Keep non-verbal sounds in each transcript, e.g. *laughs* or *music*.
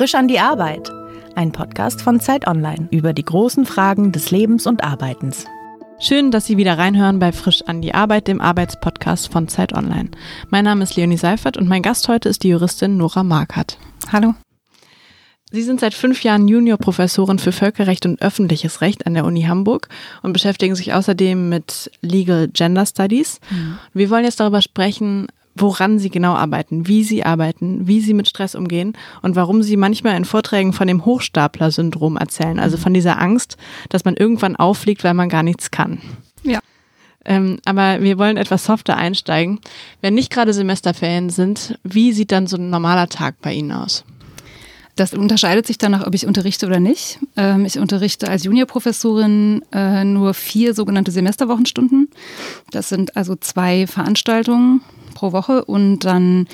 Frisch an die Arbeit. Ein Podcast von Zeit Online über die großen Fragen des Lebens und Arbeitens. Schön, dass Sie wieder reinhören bei Frisch an die Arbeit, dem Arbeitspodcast von Zeit Online. Mein Name ist Leonie Seifert und mein Gast heute ist die Juristin Nora Markert. Hallo. Sie sind seit fünf Jahren Juniorprofessorin für Völkerrecht und öffentliches Recht an der Uni Hamburg und beschäftigen sich außerdem mit Legal Gender Studies. Mhm. Wir wollen jetzt darüber sprechen, woran sie genau arbeiten, wie sie arbeiten, wie sie mit Stress umgehen und warum sie manchmal in Vorträgen von dem Hochstapler-Syndrom erzählen, also von dieser Angst, dass man irgendwann auffliegt, weil man gar nichts kann. Ja. Ähm, aber wir wollen etwas softer einsteigen. Wenn nicht gerade Semesterferien sind, wie sieht dann so ein normaler Tag bei Ihnen aus? Das unterscheidet sich danach, ob ich unterrichte oder nicht. Ähm, ich unterrichte als Juniorprofessorin äh, nur vier sogenannte Semesterwochenstunden. Das sind also zwei Veranstaltungen pro Woche und dann,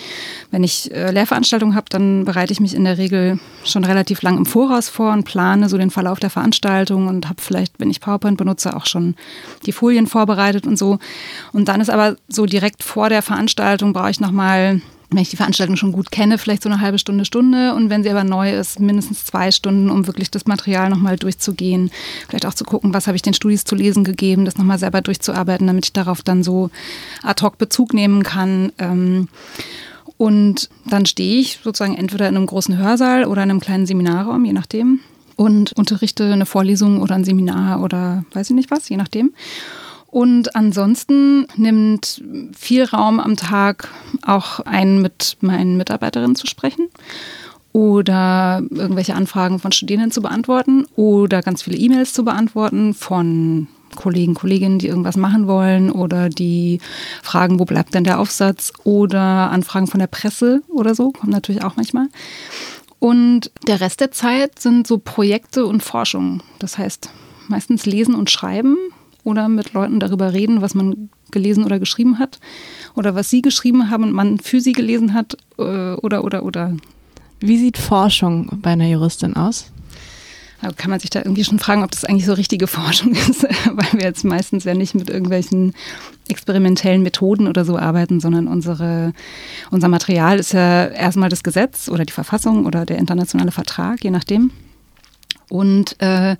wenn ich äh, Lehrveranstaltungen habe, dann bereite ich mich in der Regel schon relativ lang im Voraus vor und plane so den Verlauf der Veranstaltung und habe vielleicht, wenn ich PowerPoint benutze, auch schon die Folien vorbereitet und so. Und dann ist aber so direkt vor der Veranstaltung brauche ich nochmal wenn ich die Veranstaltung schon gut kenne, vielleicht so eine halbe Stunde, Stunde. Und wenn sie aber neu ist, mindestens zwei Stunden, um wirklich das Material nochmal durchzugehen. Vielleicht auch zu gucken, was habe ich den Studis zu lesen gegeben, das nochmal selber durchzuarbeiten, damit ich darauf dann so ad hoc Bezug nehmen kann. Ähm, und dann stehe ich sozusagen entweder in einem großen Hörsaal oder in einem kleinen Seminarraum, je nachdem. Und unterrichte eine Vorlesung oder ein Seminar oder weiß ich nicht was, je nachdem. Und ansonsten nimmt viel Raum am Tag auch ein, mit meinen Mitarbeiterinnen zu sprechen oder irgendwelche Anfragen von Studierenden zu beantworten oder ganz viele E-Mails zu beantworten von Kollegen, Kolleginnen, die irgendwas machen wollen oder die fragen, wo bleibt denn der Aufsatz oder Anfragen von der Presse oder so, kommen natürlich auch manchmal. Und der Rest der Zeit sind so Projekte und Forschung. Das heißt, meistens lesen und schreiben oder mit Leuten darüber reden, was man gelesen oder geschrieben hat oder was sie geschrieben haben und man für sie gelesen hat äh, oder oder oder. Wie sieht Forschung bei einer Juristin aus? Da kann man sich da irgendwie schon fragen, ob das eigentlich so richtige *laughs* Forschung ist, weil wir jetzt meistens ja nicht mit irgendwelchen experimentellen Methoden oder so arbeiten, sondern unsere, unser Material ist ja erstmal das Gesetz oder die Verfassung oder der internationale Vertrag, je nachdem. Und äh,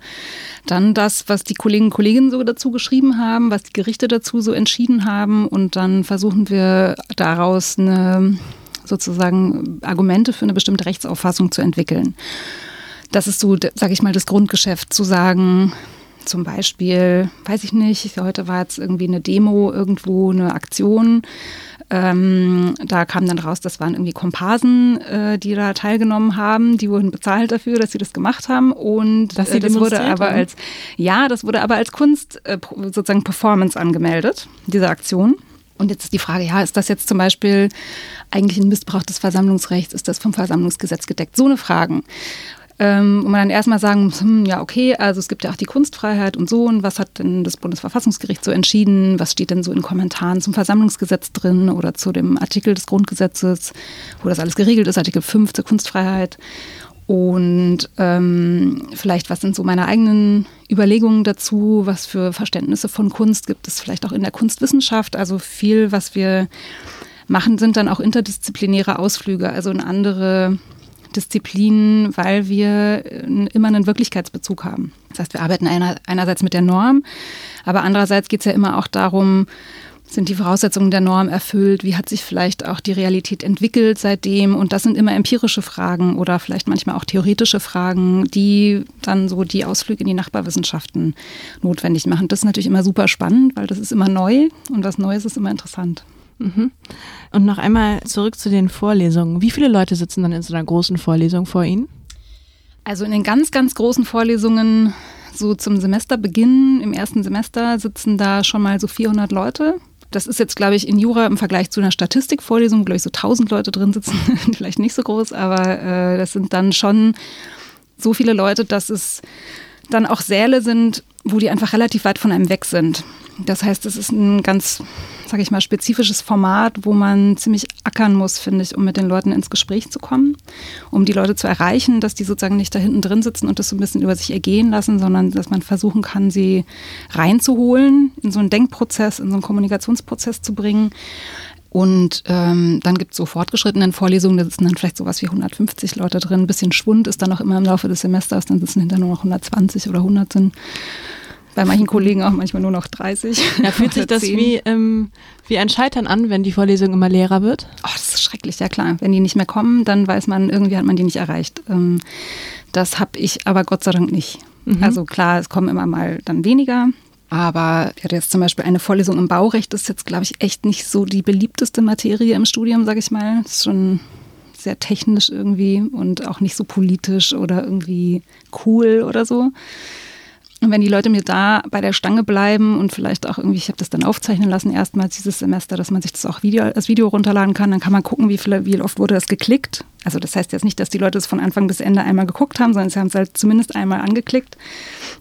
dann das, was die Kollegen und Kolleginnen so dazu geschrieben haben, was die Gerichte dazu so entschieden haben. Und dann versuchen wir daraus eine sozusagen Argumente für eine bestimmte Rechtsauffassung zu entwickeln. Das ist so, sage ich mal, das Grundgeschäft, zu sagen, zum Beispiel, weiß ich nicht, heute war jetzt irgendwie eine Demo irgendwo, eine Aktion ähm, da kam dann raus, das waren irgendwie Komparsen, äh, die da teilgenommen haben. Die wurden bezahlt dafür, dass sie das gemacht haben. Und dass äh, das wurde aber als, ja, das wurde aber als Kunst äh, sozusagen Performance angemeldet, diese Aktion. Und jetzt ist die Frage, ja, ist das jetzt zum Beispiel eigentlich ein Missbrauch des Versammlungsrechts? Ist das vom Versammlungsgesetz gedeckt? So eine Fragen ähm, wo man dann erstmal sagen muss, hm, ja, okay, also es gibt ja auch die Kunstfreiheit und so, und was hat denn das Bundesverfassungsgericht so entschieden? Was steht denn so in Kommentaren zum Versammlungsgesetz drin oder zu dem Artikel des Grundgesetzes, wo das alles geregelt ist, Artikel 5 zur Kunstfreiheit? Und ähm, vielleicht, was sind so meine eigenen Überlegungen dazu? Was für Verständnisse von Kunst gibt es vielleicht auch in der Kunstwissenschaft? Also viel, was wir machen, sind dann auch interdisziplinäre Ausflüge, also in andere Disziplinen, weil wir äh, immer einen Wirklichkeitsbezug haben. Das heißt, wir arbeiten einer, einerseits mit der Norm, aber andererseits geht es ja immer auch darum, sind die Voraussetzungen der Norm erfüllt? Wie hat sich vielleicht auch die Realität entwickelt seitdem? Und das sind immer empirische Fragen oder vielleicht manchmal auch theoretische Fragen, die dann so die Ausflüge in die Nachbarwissenschaften notwendig machen. Das ist natürlich immer super spannend, weil das ist immer neu und was Neues ist immer interessant. Mhm. Und noch einmal zurück zu den Vorlesungen. Wie viele Leute sitzen dann in so einer großen Vorlesung vor Ihnen? Also in den ganz, ganz großen Vorlesungen, so zum Semesterbeginn, im ersten Semester, sitzen da schon mal so 400 Leute. Das ist jetzt, glaube ich, in Jura im Vergleich zu einer Statistikvorlesung, glaube ich, so 1000 Leute drin sitzen, *laughs* vielleicht nicht so groß, aber äh, das sind dann schon so viele Leute, dass es dann auch Säle sind, wo die einfach relativ weit von einem weg sind. Das heißt, es ist ein ganz, sage ich mal, spezifisches Format, wo man ziemlich ackern muss, finde ich, um mit den Leuten ins Gespräch zu kommen, um die Leute zu erreichen, dass die sozusagen nicht da hinten drin sitzen und das so ein bisschen über sich ergehen lassen, sondern dass man versuchen kann, sie reinzuholen, in so einen Denkprozess, in so einen Kommunikationsprozess zu bringen. Und ähm, dann gibt es so fortgeschrittenen Vorlesungen, da sitzen dann vielleicht sowas wie 150 Leute drin. Ein bisschen Schwund ist dann noch immer im Laufe des Semesters, dann sitzen hinter nur noch 120 oder 100 drin. Bei manchen Kollegen auch manchmal nur noch 30. *laughs* Ja, fühlt sich das wie, ähm, wie ein Scheitern an, wenn die Vorlesung immer leerer wird? Oh, das ist schrecklich, ja klar. Wenn die nicht mehr kommen, dann weiß man, irgendwie hat man die nicht erreicht. Ähm, das habe ich aber Gott sei Dank nicht. Mhm. Also klar, es kommen immer mal dann weniger. Aber ich hatte jetzt zum Beispiel eine Vorlesung im Baurecht, das ist jetzt, glaube ich, echt nicht so die beliebteste Materie im Studium, sage ich mal. Das ist schon sehr technisch irgendwie und auch nicht so politisch oder irgendwie cool oder so. Und wenn die Leute mir da bei der Stange bleiben und vielleicht auch irgendwie, ich habe das dann aufzeichnen lassen, erstmals dieses Semester, dass man sich das auch Video, als Video runterladen kann, dann kann man gucken, wie, viel, wie oft wurde das geklickt. Also das heißt jetzt nicht, dass die Leute es von Anfang bis Ende einmal geguckt haben, sondern sie haben es halt zumindest einmal angeklickt.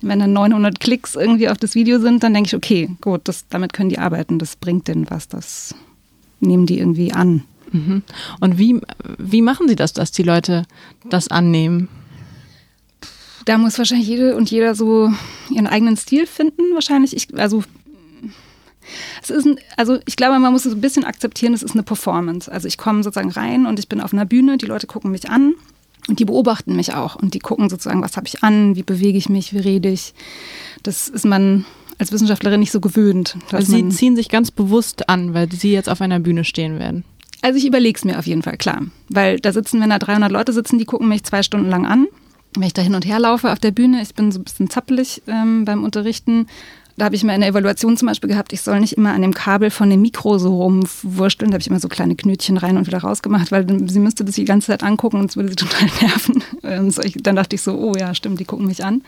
Wenn dann 900 Klicks irgendwie auf das Video sind, dann denke ich, okay, gut, das, damit können die arbeiten, das bringt denen was, das nehmen die irgendwie an. Mhm. Und wie, wie machen Sie das, dass die Leute das annehmen? Da muss wahrscheinlich jede und jeder so ihren eigenen Stil finden, wahrscheinlich. Ich, also es ist ein, also ich glaube, man muss es ein bisschen akzeptieren, es ist eine Performance. Also ich komme sozusagen rein und ich bin auf einer Bühne, die Leute gucken mich an und die beobachten mich auch und die gucken sozusagen, was habe ich an, wie bewege ich mich, wie rede ich. Das ist man als Wissenschaftlerin nicht so gewöhnt. Also Sie ziehen sich ganz bewusst an, weil Sie jetzt auf einer Bühne stehen werden. Also ich überlege es mir auf jeden Fall, klar. Weil da sitzen, wenn da 300 Leute sitzen, die gucken mich zwei Stunden lang an wenn ich da hin und her laufe auf der Bühne, ich bin so ein bisschen zappelig ähm, beim Unterrichten. Da habe ich mal eine Evaluation zum Beispiel gehabt, ich soll nicht immer an dem Kabel von dem Mikro so rumwursteln. Da habe ich immer so kleine Knötchen rein und wieder rausgemacht, weil sie müsste das die ganze Zeit angucken und es würde sie *laughs* total nerven. Und dann dachte ich so, oh ja, stimmt, die gucken mich an.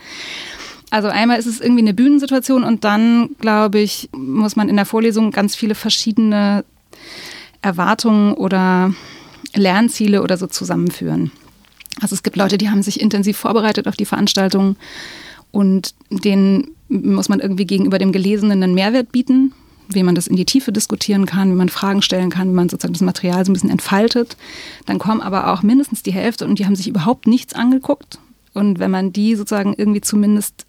Also einmal ist es irgendwie eine Bühnensituation und dann, glaube ich, muss man in der Vorlesung ganz viele verschiedene Erwartungen oder Lernziele oder so zusammenführen. Also es gibt Leute, die haben sich intensiv vorbereitet auf die Veranstaltung und denen muss man irgendwie gegenüber dem Gelesenen einen Mehrwert bieten, wie man das in die Tiefe diskutieren kann, wie man Fragen stellen kann, wie man sozusagen das Material so ein bisschen entfaltet. Dann kommen aber auch mindestens die Hälfte und die haben sich überhaupt nichts angeguckt. Und wenn man die sozusagen irgendwie zumindest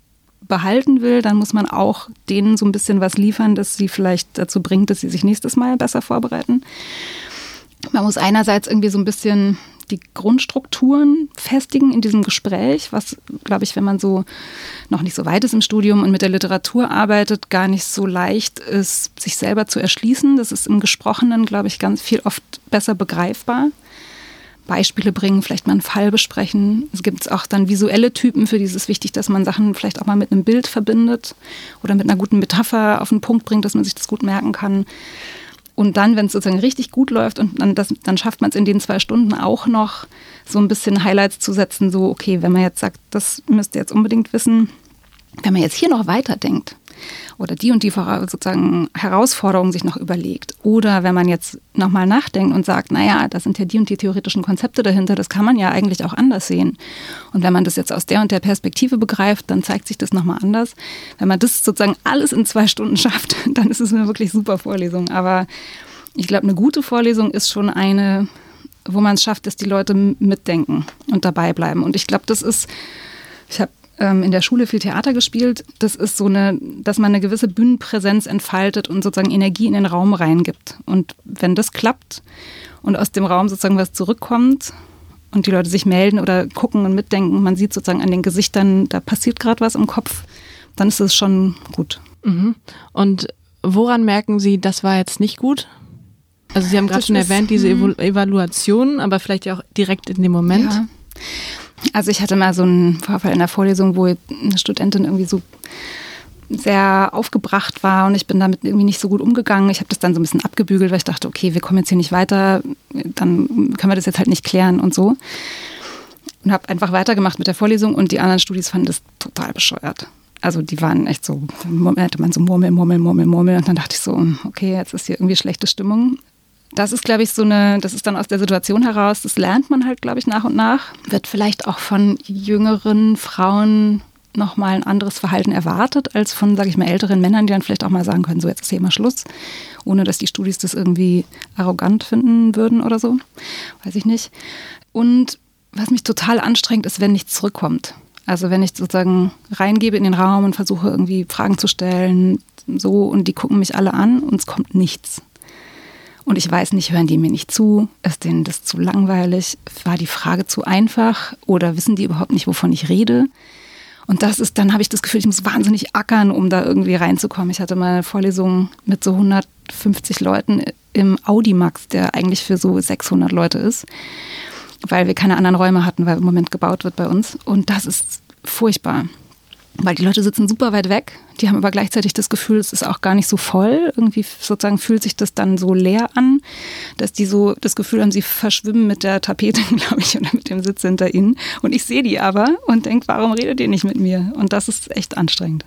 behalten will, dann muss man auch denen so ein bisschen was liefern, das sie vielleicht dazu bringt, dass sie sich nächstes Mal besser vorbereiten. Man muss einerseits irgendwie so ein bisschen die Grundstrukturen festigen in diesem Gespräch, was, glaube ich, wenn man so noch nicht so weit ist im Studium und mit der Literatur arbeitet, gar nicht so leicht ist, sich selber zu erschließen. Das ist im Gesprochenen, glaube ich, ganz viel oft besser begreifbar. Beispiele bringen, vielleicht mal einen Fall besprechen. Es gibt auch dann visuelle Typen, für die ist es wichtig, dass man Sachen vielleicht auch mal mit einem Bild verbindet oder mit einer guten Metapher auf den Punkt bringt, dass man sich das gut merken kann. Und dann, wenn es sozusagen richtig gut läuft und dann, das, dann schafft man es in den zwei Stunden auch noch so ein bisschen Highlights zu setzen, so, okay, wenn man jetzt sagt, das müsst ihr jetzt unbedingt wissen, wenn man jetzt hier noch weiterdenkt, oder die und die sozusagen Herausforderungen sich noch überlegt. Oder wenn man jetzt nochmal nachdenkt und sagt, naja, da sind ja die und die theoretischen Konzepte dahinter, das kann man ja eigentlich auch anders sehen. Und wenn man das jetzt aus der und der Perspektive begreift, dann zeigt sich das nochmal anders. Wenn man das sozusagen alles in zwei Stunden *laughs* schafft, dann ist es eine wirklich super Vorlesung. Aber ich glaube, eine gute Vorlesung ist schon eine, wo man es schafft, dass die Leute mitdenken und dabei bleiben. Und ich glaube, das ist, ich habe ähm, in der Schule viel Theater gespielt. Das ist so eine, dass man eine gewisse Bühnenpräsenz entfaltet und sozusagen Energie in den Raum reingibt. Und wenn das klappt und aus dem Raum sozusagen was zurückkommt und die Leute sich melden oder gucken und mitdenken, man sieht sozusagen an den Gesichtern, da passiert gerade was im Kopf, dann ist es schon gut. Mhm. Und woran merken Sie, das war jetzt nicht gut? Also Sie haben gerade schon erwähnt, diese hm. Evaluation, aber vielleicht ja auch direkt in dem Moment. Ja. Also ich hatte mal so einen Vorfall in der Vorlesung, wo eine Studentin irgendwie so sehr aufgebracht war und ich bin damit irgendwie nicht so gut umgegangen. Ich habe das dann so ein bisschen abgebügelt, weil ich dachte, okay, wir kommen jetzt hier nicht weiter, dann können wir das jetzt halt nicht klären und so. Und habe einfach weitergemacht mit der Vorlesung und die anderen Studis fanden das total bescheuert. Also die waren echt so, hätte man so Murmel, Murmel, Murmel, Murmel und dann dachte ich so, okay, jetzt ist hier irgendwie schlechte Stimmung das ist, glaube ich, so eine, das ist dann aus der Situation heraus, das lernt man halt, glaube ich, nach und nach. Wird vielleicht auch von jüngeren Frauen nochmal ein anderes Verhalten erwartet, als von, sage ich mal, älteren Männern, die dann vielleicht auch mal sagen können, so jetzt ist hier mal Schluss, ohne dass die Studis das irgendwie arrogant finden würden oder so. Weiß ich nicht. Und was mich total anstrengt, ist, wenn nichts zurückkommt. Also wenn ich sozusagen reingebe in den Raum und versuche irgendwie Fragen zu stellen, so, und die gucken mich alle an und es kommt nichts. Und ich weiß nicht, hören die mir nicht zu? Ist denen das zu langweilig? War die Frage zu einfach? Oder wissen die überhaupt nicht, wovon ich rede? Und das ist, dann habe ich das Gefühl, ich muss wahnsinnig ackern, um da irgendwie reinzukommen. Ich hatte mal eine Vorlesung mit so 150 Leuten im Audimax, der eigentlich für so 600 Leute ist, weil wir keine anderen Räume hatten, weil im Moment gebaut wird bei uns. Und das ist furchtbar weil die Leute sitzen super weit weg. Die haben aber gleichzeitig das Gefühl, es ist auch gar nicht so voll. Irgendwie sozusagen fühlt sich das dann so leer an, dass die so das Gefühl haben, sie verschwimmen mit der Tapete, *laughs* glaube ich, oder mit dem Sitz hinter ihnen. Und ich sehe die aber und denke, warum redet ihr nicht mit mir? Und das ist echt anstrengend.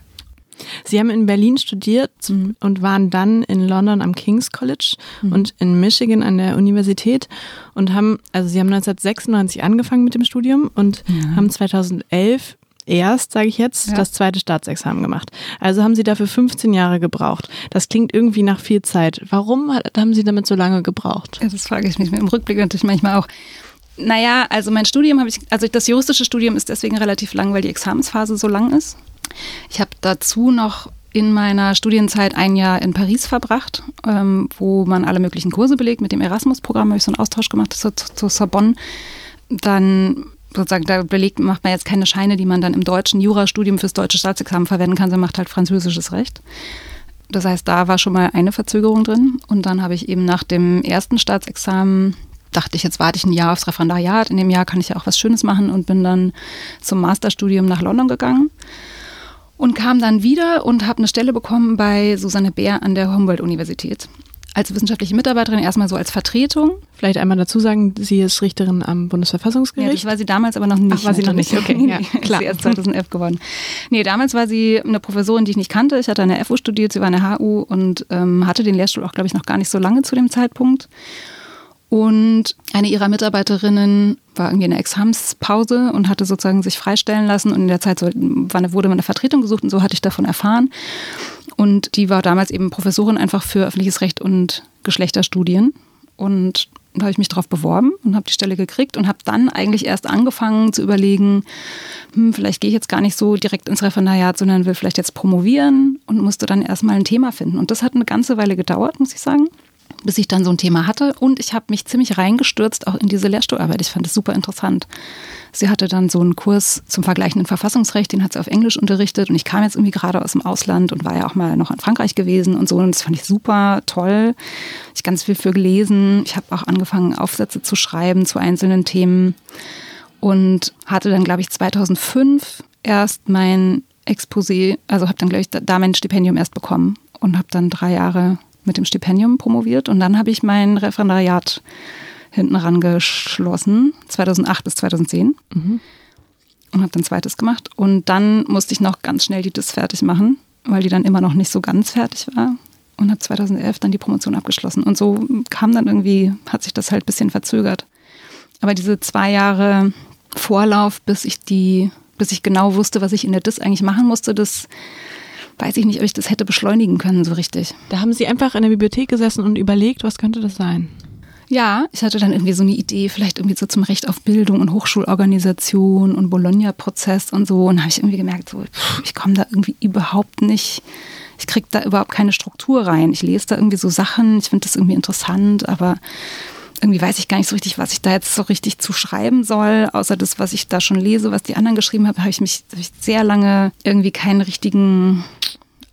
Sie haben in Berlin studiert mhm. und waren dann in London am King's College mhm. und in Michigan an der Universität und haben, also Sie haben 1996 angefangen mit dem Studium und ja. haben 2011 erst, sage ich jetzt, ja. das zweite Staatsexamen gemacht. Also haben Sie dafür 15 Jahre gebraucht. Das klingt irgendwie nach viel Zeit. Warum haben Sie damit so lange gebraucht? Ja, das frage ich mich im Rückblick natürlich manchmal auch. Naja, also mein Studium habe ich, also das juristische Studium ist deswegen relativ lang, weil die Examensphase so lang ist. Ich habe dazu noch in meiner Studienzeit ein Jahr in Paris verbracht, ähm, wo man alle möglichen Kurse belegt. Mit dem Erasmus-Programm habe ich so einen Austausch gemacht zur, zur Sorbonne. Dann sozusagen, da belegt, macht man jetzt keine Scheine, die man dann im deutschen Jurastudium fürs deutsche Staatsexamen verwenden kann, sondern macht halt französisches Recht. Das heißt, da war schon mal eine Verzögerung drin. Und dann habe ich eben nach dem ersten Staatsexamen dachte ich, jetzt warte ich ein Jahr aufs Referendariat. In dem Jahr kann ich ja auch was Schönes machen und bin dann zum Masterstudium nach London gegangen und kam dann wieder und habe eine Stelle bekommen bei Susanne Bär an der Humboldt-Universität als wissenschaftliche Mitarbeiterin erstmal so als Vertretung. Vielleicht einmal dazu sagen, sie ist Richterin am Bundesverfassungsgericht. Ja, das war sie damals aber noch nicht. Ach, war sie noch nicht, okay. *laughs* Ja, klar. sie erst 2011 geworden. Nee, damals war sie eine Professorin, die ich nicht kannte. Ich hatte an der FU studiert, sie war an der HU und ähm, hatte den Lehrstuhl auch, glaube ich, noch gar nicht so lange zu dem Zeitpunkt. Und eine ihrer Mitarbeiterinnen war irgendwie in der Examspause und hatte sozusagen sich freistellen lassen. Und in der Zeit wurde eine Vertretung gesucht und so hatte ich davon erfahren. Und die war damals eben Professorin einfach für öffentliches Recht und Geschlechterstudien. Und da habe ich mich darauf beworben und habe die Stelle gekriegt und habe dann eigentlich erst angefangen zu überlegen, hm, vielleicht gehe ich jetzt gar nicht so direkt ins Referendariat, sondern will vielleicht jetzt promovieren und musste dann erstmal ein Thema finden. Und das hat eine ganze Weile gedauert, muss ich sagen bis ich dann so ein Thema hatte. Und ich habe mich ziemlich reingestürzt auch in diese Lehrstuhlarbeit. Ich fand es super interessant. Sie hatte dann so einen Kurs zum vergleichenden Verfassungsrecht, den hat sie auf Englisch unterrichtet. Und ich kam jetzt irgendwie gerade aus dem Ausland und war ja auch mal noch in Frankreich gewesen und so. Und das fand ich super toll. Ich ganz viel für gelesen. Ich habe auch angefangen, Aufsätze zu schreiben zu einzelnen Themen. Und hatte dann, glaube ich, 2005 erst mein Exposé, also habe dann, glaube ich, da mein Stipendium erst bekommen und habe dann drei Jahre mit dem Stipendium promoviert und dann habe ich mein Referendariat hinten rangeschlossen, 2008 bis 2010. Mhm. Und habe dann zweites gemacht. Und dann musste ich noch ganz schnell die DIS fertig machen, weil die dann immer noch nicht so ganz fertig war. Und habe 2011 dann die Promotion abgeschlossen. Und so kam dann irgendwie, hat sich das halt ein bisschen verzögert. Aber diese zwei Jahre Vorlauf, bis ich die, bis ich genau wusste, was ich in der DIS eigentlich machen musste, das weiß ich nicht, ob ich das hätte beschleunigen können so richtig. Da haben Sie einfach in der Bibliothek gesessen und überlegt, was könnte das sein? Ja, ich hatte dann irgendwie so eine Idee, vielleicht irgendwie so zum Recht auf Bildung und Hochschulorganisation und Bologna-Prozess und so. Und habe ich irgendwie gemerkt, so, ich komme da irgendwie überhaupt nicht, ich kriege da überhaupt keine Struktur rein. Ich lese da irgendwie so Sachen, ich finde das irgendwie interessant, aber irgendwie weiß ich gar nicht so richtig, was ich da jetzt so richtig zu schreiben soll, außer das, was ich da schon lese, was die anderen geschrieben haben, habe ich mich hab ich sehr lange irgendwie keinen richtigen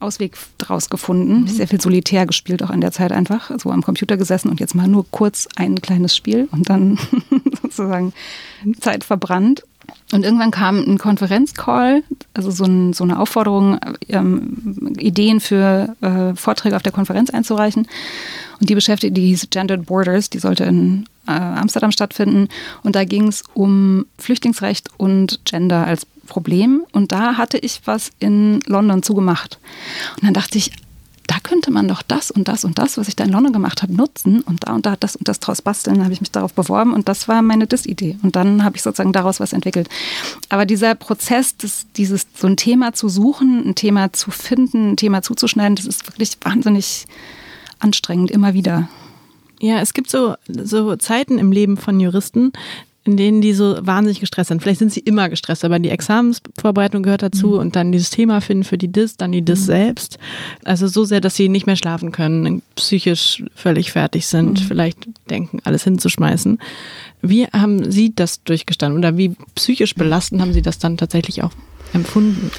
Ausweg draus gefunden. Mhm. Sehr viel solitär gespielt auch in der Zeit einfach, so am Computer gesessen und jetzt mal nur kurz ein kleines Spiel und dann *laughs* sozusagen Zeit verbrannt. Und irgendwann kam ein Konferenzcall, also so, ein, so eine Aufforderung, ähm, Ideen für äh, Vorträge auf der Konferenz einzureichen. Und die beschäftigte, die hieß Gendered Borders, die sollte in äh, Amsterdam stattfinden. Und da ging es um Flüchtlingsrecht und Gender als Problem. Und da hatte ich was in London zugemacht. Und dann dachte ich, da könnte man doch das und das und das, was ich da in London gemacht habe, nutzen und da und da das und das draus basteln. Dann habe ich mich darauf beworben und das war meine Dis-Idee. Und dann habe ich sozusagen daraus was entwickelt. Aber dieser Prozess, das, dieses so ein Thema zu suchen, ein Thema zu finden, ein Thema zuzuschneiden, das ist wirklich wahnsinnig anstrengend, immer wieder. Ja, es gibt so, so Zeiten im Leben von Juristen, in denen die so wahnsinnig gestresst sind. Vielleicht sind sie immer gestresst, aber die Examensvorbereitung gehört dazu mhm. und dann dieses Thema finden für die DIS, dann die DIS mhm. selbst. Also so sehr, dass sie nicht mehr schlafen können, psychisch völlig fertig sind, mhm. vielleicht denken, alles hinzuschmeißen. Wie haben Sie das durchgestanden oder wie psychisch belastend haben Sie das dann tatsächlich auch empfunden?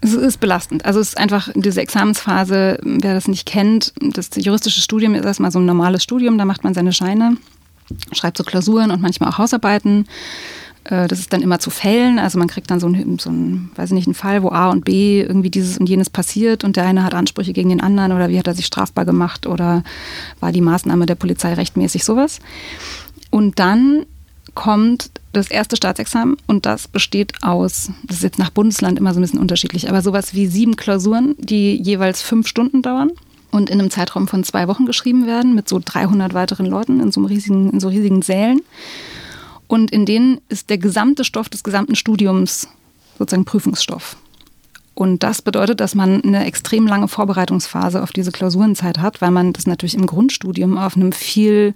Es ist belastend. Also es ist einfach diese Examensphase, wer das nicht kennt, das juristische Studium ist erstmal so ein normales Studium, da macht man seine Scheine, schreibt so Klausuren und manchmal auch Hausarbeiten. Äh, das ist dann immer zu Fällen, also man kriegt dann so einen, so einen, weiß ich nicht, einen Fall, wo A und B irgendwie dieses und jenes passiert und der eine hat Ansprüche gegen den anderen oder wie hat er sich strafbar gemacht oder war die Maßnahme der Polizei rechtmäßig, sowas. Und dann kommt das erste Staatsexamen und das besteht aus, das ist jetzt nach Bundesland immer so ein bisschen unterschiedlich, aber sowas wie sieben Klausuren, die jeweils fünf Stunden dauern und in einem Zeitraum von zwei Wochen geschrieben werden mit so 300 weiteren Leuten in so, riesigen, in so riesigen Sälen. Und in denen ist der gesamte Stoff des gesamten Studiums sozusagen Prüfungsstoff. Und das bedeutet, dass man eine extrem lange Vorbereitungsphase auf diese Klausurenzeit hat, weil man das natürlich im Grundstudium auf einem viel,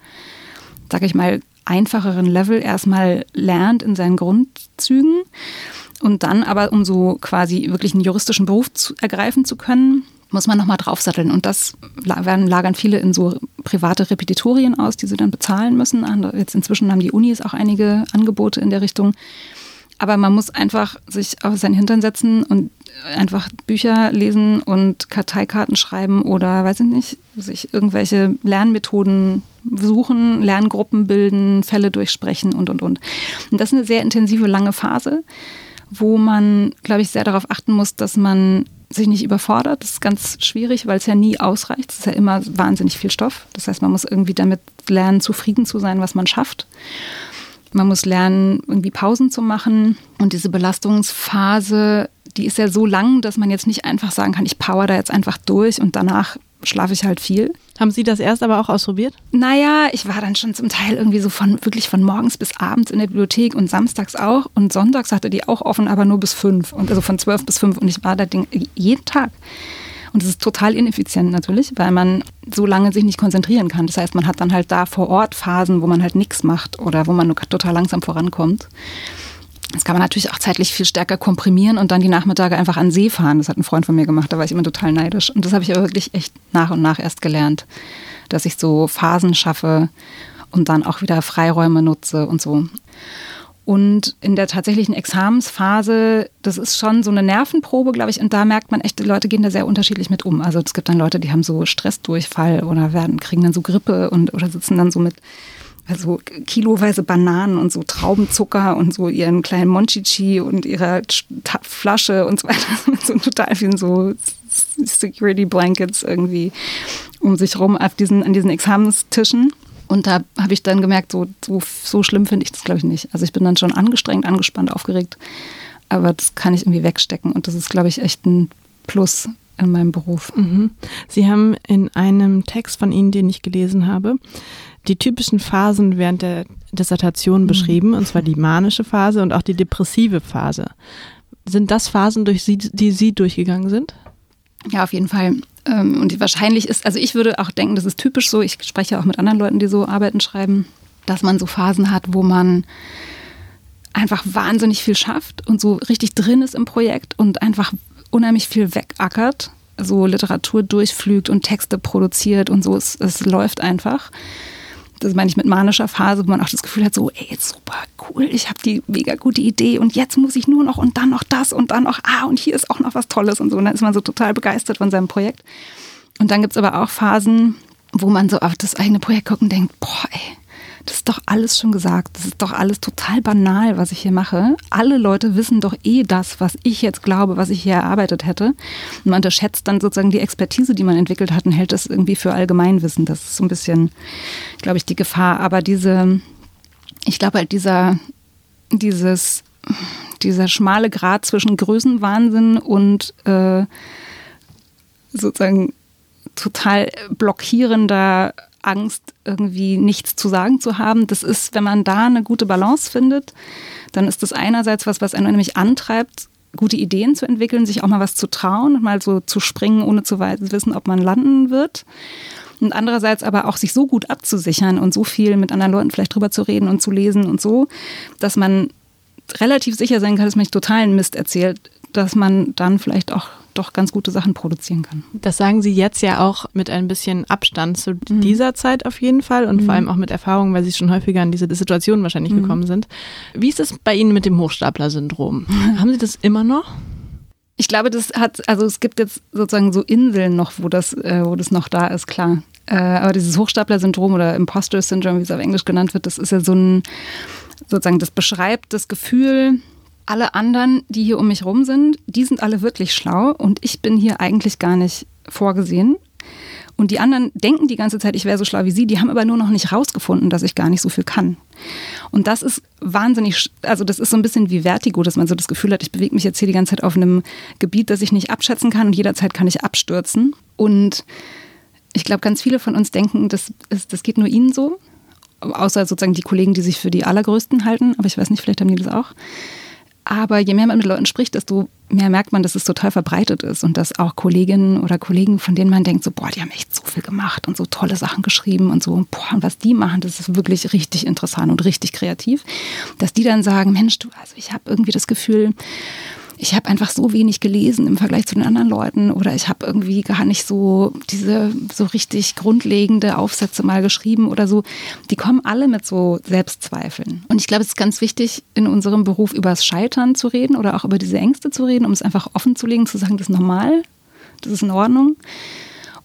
sag ich mal, einfacheren Level erstmal lernt in seinen Grundzügen und dann aber, um so quasi wirklich einen juristischen Beruf zu, ergreifen zu können, muss man nochmal draufsatteln. Und das werden, lagern viele in so private Repetitorien aus, die sie dann bezahlen müssen. Jetzt inzwischen haben die Unis auch einige Angebote in der Richtung. Aber man muss einfach sich auf seinen Hintern setzen und einfach Bücher lesen und Karteikarten schreiben oder, weiß ich nicht, sich irgendwelche Lernmethoden suchen, Lerngruppen bilden, Fälle durchsprechen und, und, und. Und das ist eine sehr intensive, lange Phase, wo man, glaube ich, sehr darauf achten muss, dass man sich nicht überfordert. Das ist ganz schwierig, weil es ja nie ausreicht. Es ist ja immer wahnsinnig viel Stoff. Das heißt, man muss irgendwie damit lernen, zufrieden zu sein, was man schafft. Man muss lernen, irgendwie Pausen zu machen. Und diese Belastungsphase, die ist ja so lang, dass man jetzt nicht einfach sagen kann, ich power da jetzt einfach durch und danach schlafe ich halt viel. Haben Sie das erst aber auch ausprobiert? Naja, ich war dann schon zum Teil irgendwie so von wirklich von morgens bis abends in der Bibliothek und samstags auch. Und sonntags hatte die auch offen, aber nur bis fünf. Und also von zwölf bis fünf. Und ich war da Ding jeden Tag. Und es ist total ineffizient natürlich, weil man so lange sich nicht konzentrieren kann. Das heißt, man hat dann halt da vor Ort Phasen, wo man halt nichts macht oder wo man nur total langsam vorankommt. Das kann man natürlich auch zeitlich viel stärker komprimieren und dann die Nachmittage einfach an See fahren. Das hat ein Freund von mir gemacht, da war ich immer total neidisch. Und das habe ich aber wirklich echt nach und nach erst gelernt, dass ich so Phasen schaffe und dann auch wieder Freiräume nutze und so. Und in der tatsächlichen Examensphase, das ist schon so eine Nervenprobe, glaube ich. Und da merkt man echt, die Leute gehen da sehr unterschiedlich mit um. Also es gibt dann Leute, die haben so Stressdurchfall oder werden, kriegen dann so Grippe und oder sitzen dann so mit also kiloweise Bananen und so Traubenzucker und so ihren kleinen Monchichi und ihrer Flasche und so weiter mit *laughs* so total vielen so Security Blankets irgendwie um sich rum auf diesen, an diesen Examenstischen. Und da habe ich dann gemerkt, so, so, so schlimm finde ich das, glaube ich, nicht. Also ich bin dann schon angestrengt, angespannt, aufgeregt. Aber das kann ich irgendwie wegstecken. Und das ist, glaube ich, echt ein Plus in meinem Beruf. Mhm. Sie haben in einem Text von Ihnen, den ich gelesen habe, die typischen Phasen während der Dissertation mhm. beschrieben, und zwar die manische Phase und auch die depressive Phase. Sind das Phasen, durch Sie, die Sie durchgegangen sind? Ja, auf jeden Fall. Ähm, und wahrscheinlich ist, also ich würde auch denken, das ist typisch so, ich spreche auch mit anderen Leuten, die so Arbeiten schreiben, dass man so Phasen hat, wo man einfach wahnsinnig viel schafft und so richtig drin ist im Projekt und einfach unheimlich viel wegackert, so Literatur durchflügt und Texte produziert und so, es, es läuft einfach das meine ich mit manischer Phase, wo man auch das Gefühl hat, so, ey, super cool, ich habe die mega gute Idee und jetzt muss ich nur noch und dann noch das und dann noch, ah, und hier ist auch noch was Tolles und so. Und dann ist man so total begeistert von seinem Projekt. Und dann gibt es aber auch Phasen, wo man so auf das eigene Projekt guckt und denkt, boah, ey, das ist doch alles schon gesagt. Das ist doch alles total banal, was ich hier mache. Alle Leute wissen doch eh das, was ich jetzt glaube, was ich hier erarbeitet hätte. Und man unterschätzt dann sozusagen die Expertise, die man entwickelt hat und hält das irgendwie für Allgemeinwissen. Das ist so ein bisschen, glaube ich, die Gefahr. Aber diese, ich glaube halt dieser, dieses, dieser schmale Grad zwischen Größenwahnsinn und äh, sozusagen total blockierender Angst, irgendwie nichts zu sagen zu haben. Das ist, wenn man da eine gute Balance findet, dann ist das einerseits was, was einen nämlich antreibt, gute Ideen zu entwickeln, sich auch mal was zu trauen und mal so zu springen, ohne zu wissen, ob man landen wird. Und andererseits aber auch sich so gut abzusichern und so viel mit anderen Leuten vielleicht drüber zu reden und zu lesen und so, dass man relativ sicher sein kann, dass man nicht totalen Mist erzählt, dass man dann vielleicht auch doch ganz gute Sachen produzieren kann. Das sagen Sie jetzt ja auch mit ein bisschen Abstand zu mhm. dieser Zeit auf jeden Fall und mhm. vor allem auch mit Erfahrung, weil Sie schon häufiger in diese Situation wahrscheinlich mhm. gekommen sind. Wie ist es bei Ihnen mit dem Hochstapler-Syndrom? *laughs* Haben Sie das immer noch? Ich glaube, das hat, also es gibt jetzt sozusagen so Inseln noch, wo das, äh, wo das noch da ist, klar. Äh, aber dieses Hochstapler-Syndrom oder Imposter-Syndrom, wie es auf Englisch genannt wird, das ist ja so ein, sozusagen, das beschreibt das Gefühl, alle anderen, die hier um mich rum sind, die sind alle wirklich schlau und ich bin hier eigentlich gar nicht vorgesehen. Und die anderen denken die ganze Zeit, ich wäre so schlau wie sie, die haben aber nur noch nicht rausgefunden, dass ich gar nicht so viel kann. Und das ist wahnsinnig, also das ist so ein bisschen wie Vertigo, dass man so das Gefühl hat, ich bewege mich jetzt hier die ganze Zeit auf einem Gebiet, das ich nicht abschätzen kann und jederzeit kann ich abstürzen. Und ich glaube, ganz viele von uns denken, das, ist, das geht nur ihnen so, außer sozusagen die Kollegen, die sich für die Allergrößten halten, aber ich weiß nicht, vielleicht haben die das auch. Aber je mehr man mit Leuten spricht, desto mehr merkt man, dass es total verbreitet ist und dass auch Kolleginnen oder Kollegen, von denen man denkt, so, boah, die haben echt so viel gemacht und so tolle Sachen geschrieben und so, boah, und was die machen, das ist wirklich richtig interessant und richtig kreativ, dass die dann sagen, Mensch, du, also ich habe irgendwie das Gefühl, ich habe einfach so wenig gelesen im Vergleich zu den anderen Leuten oder ich habe irgendwie gar nicht so diese so richtig grundlegende Aufsätze mal geschrieben oder so. Die kommen alle mit so Selbstzweifeln. Und ich glaube, es ist ganz wichtig, in unserem Beruf über das Scheitern zu reden oder auch über diese Ängste zu reden, um es einfach offen zu legen, zu sagen, das ist normal, das ist in Ordnung.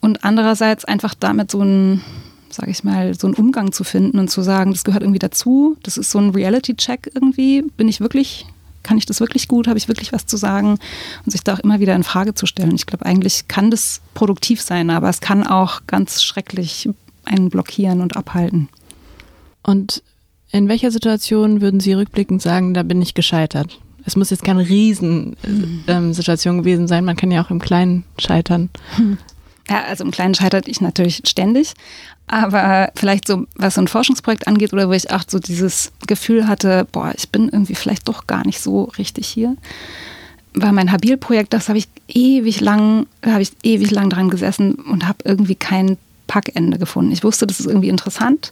Und andererseits einfach damit so ein sage ich mal, so einen Umgang zu finden und zu sagen, das gehört irgendwie dazu. Das ist so ein Reality-Check irgendwie. Bin ich wirklich kann ich das wirklich gut, habe ich wirklich was zu sagen und sich da auch immer wieder in Frage zu stellen. Ich glaube, eigentlich kann das produktiv sein, aber es kann auch ganz schrecklich einen blockieren und abhalten. Und in welcher Situation würden Sie rückblickend sagen, da bin ich gescheitert? Es muss jetzt keine Riesensituation ähm, gewesen sein, man kann ja auch im Kleinen scheitern. Hm. Ja, also im Kleinen scheitert ich natürlich ständig. Aber vielleicht so, was so ein Forschungsprojekt angeht oder wo ich auch so dieses Gefühl hatte, boah, ich bin irgendwie vielleicht doch gar nicht so richtig hier, war mein Habil-Projekt, das habe ich ewig lang, da habe ich ewig lang dran gesessen und habe irgendwie kein Packende gefunden. Ich wusste, das ist irgendwie interessant.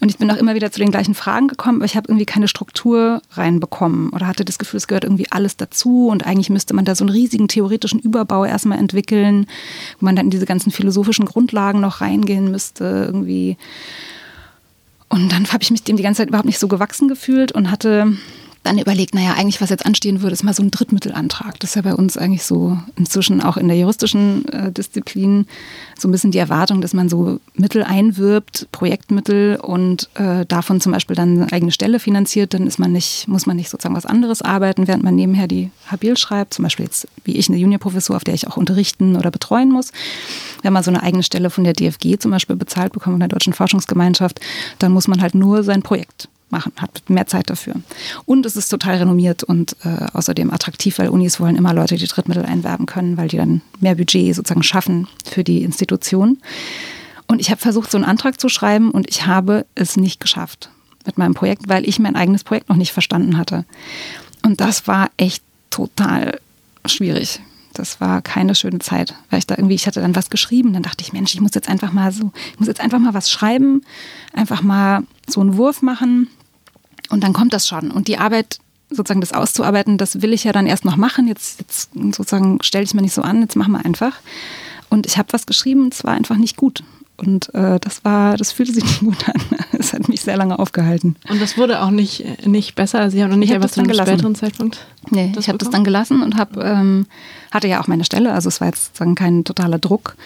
Und ich bin auch immer wieder zu den gleichen Fragen gekommen, aber ich habe irgendwie keine Struktur reinbekommen oder hatte das Gefühl, es gehört irgendwie alles dazu und eigentlich müsste man da so einen riesigen theoretischen Überbau erstmal entwickeln, wo man dann in diese ganzen philosophischen Grundlagen noch reingehen müsste irgendwie. Und dann habe ich mich dem die ganze Zeit überhaupt nicht so gewachsen gefühlt und hatte dann überlegt, naja, eigentlich was jetzt anstehen würde, ist mal so ein Drittmittelantrag. Das ist ja bei uns eigentlich so inzwischen auch in der juristischen äh, Disziplin so ein bisschen die Erwartung, dass man so Mittel einwirbt, Projektmittel und äh, davon zum Beispiel dann eine eigene Stelle finanziert. Dann ist man nicht, muss man nicht sozusagen was anderes arbeiten, während man nebenher die Habil schreibt. Zum Beispiel jetzt wie ich eine Juniorprofessur, auf der ich auch unterrichten oder betreuen muss. Wenn man so eine eigene Stelle von der DFG zum Beispiel bezahlt bekommt, von der Deutschen Forschungsgemeinschaft, dann muss man halt nur sein Projekt machen, hat mehr Zeit dafür. Und es ist total renommiert und äh, außerdem attraktiv, weil Unis wollen immer Leute, die Drittmittel einwerben können, weil die dann mehr Budget sozusagen schaffen für die Institution. Und ich habe versucht, so einen Antrag zu schreiben und ich habe es nicht geschafft mit meinem Projekt, weil ich mein eigenes Projekt noch nicht verstanden hatte. Und das war echt total schwierig. Das war keine schöne Zeit, weil ich da irgendwie, ich hatte dann was geschrieben, dann dachte ich, Mensch, ich muss jetzt einfach mal so, ich muss jetzt einfach mal was schreiben, einfach mal so einen Wurf machen und dann kommt das schon. Und die Arbeit, sozusagen das auszuarbeiten, das will ich ja dann erst noch machen. Jetzt, jetzt sozusagen stelle ich mir nicht so an, jetzt machen wir einfach. Und ich habe was geschrieben, es war einfach nicht gut. Und äh, das war, das fühlte sich *laughs* nicht gut an. Es hat mich sehr lange aufgehalten. Und das wurde auch nicht, nicht besser. Sie haben noch nicht etwas zu einem späteren Zeitpunkt. Nee, ich habe das dann gelassen und hab, ähm, hatte ja auch meine Stelle. Also es war jetzt sozusagen kein totaler Druck.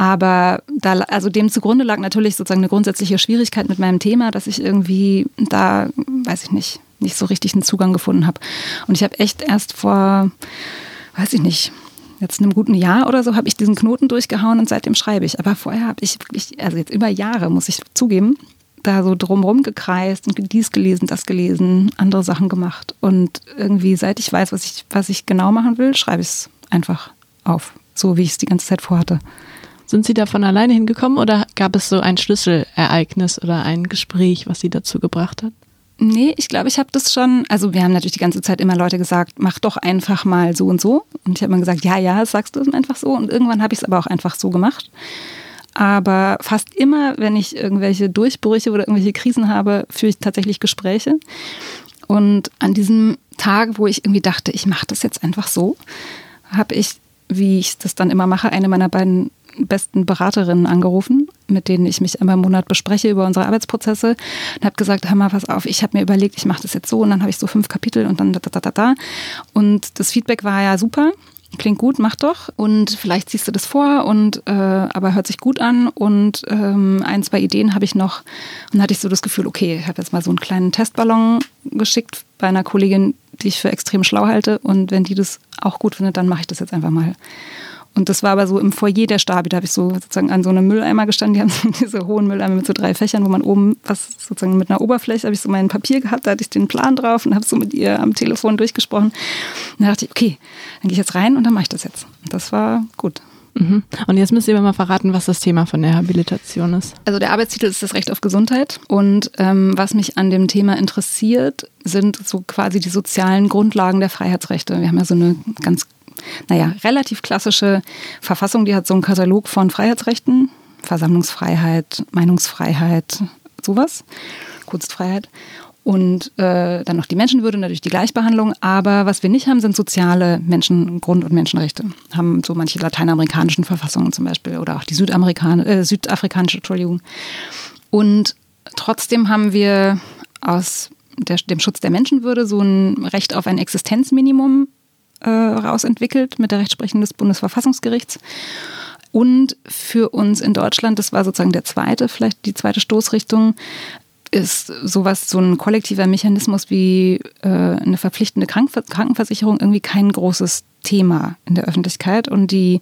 Aber da, also dem zugrunde lag natürlich sozusagen eine grundsätzliche Schwierigkeit mit meinem Thema, dass ich irgendwie da, weiß ich nicht, nicht so richtig einen Zugang gefunden habe. Und ich habe echt erst vor, weiß ich nicht, jetzt einem guten Jahr oder so, habe ich diesen Knoten durchgehauen und seitdem schreibe ich. Aber vorher habe ich wirklich, also jetzt über Jahre, muss ich zugeben, da so drumherum gekreist und dies gelesen, das gelesen, andere Sachen gemacht. Und irgendwie, seit ich weiß, was ich, was ich genau machen will, schreibe ich es einfach auf, so wie ich es die ganze Zeit vorhatte. Sind Sie da von alleine hingekommen oder gab es so ein Schlüsselereignis oder ein Gespräch, was Sie dazu gebracht hat? Nee, ich glaube, ich habe das schon, also wir haben natürlich die ganze Zeit immer Leute gesagt, mach doch einfach mal so und so. Und ich habe immer gesagt, ja, ja, sagst du es einfach so. Und irgendwann habe ich es aber auch einfach so gemacht. aber fast immer, wenn ich irgendwelche Durchbrüche oder irgendwelche Krisen habe, führe ich tatsächlich Gespräche. Und an diesem Tag, wo ich irgendwie dachte, ich mache das jetzt einfach so, habe ich, wie ich das dann immer mache, eine meiner beiden besten Beraterinnen angerufen, mit denen ich mich immer im Monat bespreche über unsere Arbeitsprozesse und habe gesagt, hör mal, pass auf, ich habe mir überlegt, ich mache das jetzt so und dann habe ich so fünf Kapitel und dann da, da, da, da. Und das Feedback war ja super klingt gut, mach doch. Und vielleicht ziehst du das vor und äh, aber hört sich gut an. Und ähm, ein, zwei Ideen habe ich noch. Und dann hatte ich so das Gefühl, okay, ich habe jetzt mal so einen kleinen Testballon geschickt bei einer Kollegin, die ich für extrem schlau halte. Und wenn die das auch gut findet, dann mache ich das jetzt einfach mal. Und das war aber so im Foyer der Stabi, da habe ich so sozusagen an so einem Mülleimer gestanden, die haben *laughs* so diese hohen Mülleimer mit so drei Fächern, wo man oben was sozusagen mit einer Oberfläche, habe ich so mein Papier gehabt, da hatte ich den Plan drauf und habe so mit ihr am Telefon durchgesprochen. Und dann dachte ich, okay, dann gehe ich jetzt rein und dann mache ich das jetzt. Und das war gut. Mhm. Und jetzt müsst ihr mir mal verraten, was das Thema von der Habilitation ist. Also der Arbeitstitel ist das Recht auf Gesundheit. Und ähm, was mich an dem Thema interessiert, sind so quasi die sozialen Grundlagen der Freiheitsrechte. Wir haben ja so eine ganz naja, relativ klassische Verfassung, die hat so einen Katalog von Freiheitsrechten, Versammlungsfreiheit, Meinungsfreiheit, sowas, Kunstfreiheit. Und äh, dann noch die Menschenwürde, natürlich die Gleichbehandlung. Aber was wir nicht haben, sind soziale Menschen, Grund- und Menschenrechte. Haben so manche lateinamerikanischen Verfassungen zum Beispiel oder auch die Südamerikanische, äh, südafrikanische, Entschuldigung. Und trotzdem haben wir aus der, dem Schutz der Menschenwürde so ein Recht auf ein Existenzminimum äh, rausentwickelt mit der Rechtsprechung des Bundesverfassungsgerichts. Und für uns in Deutschland, das war sozusagen der zweite, vielleicht die zweite Stoßrichtung, ist sowas, so ein kollektiver Mechanismus wie äh, eine verpflichtende Krankenversicherung irgendwie kein großes Thema in der Öffentlichkeit. Und die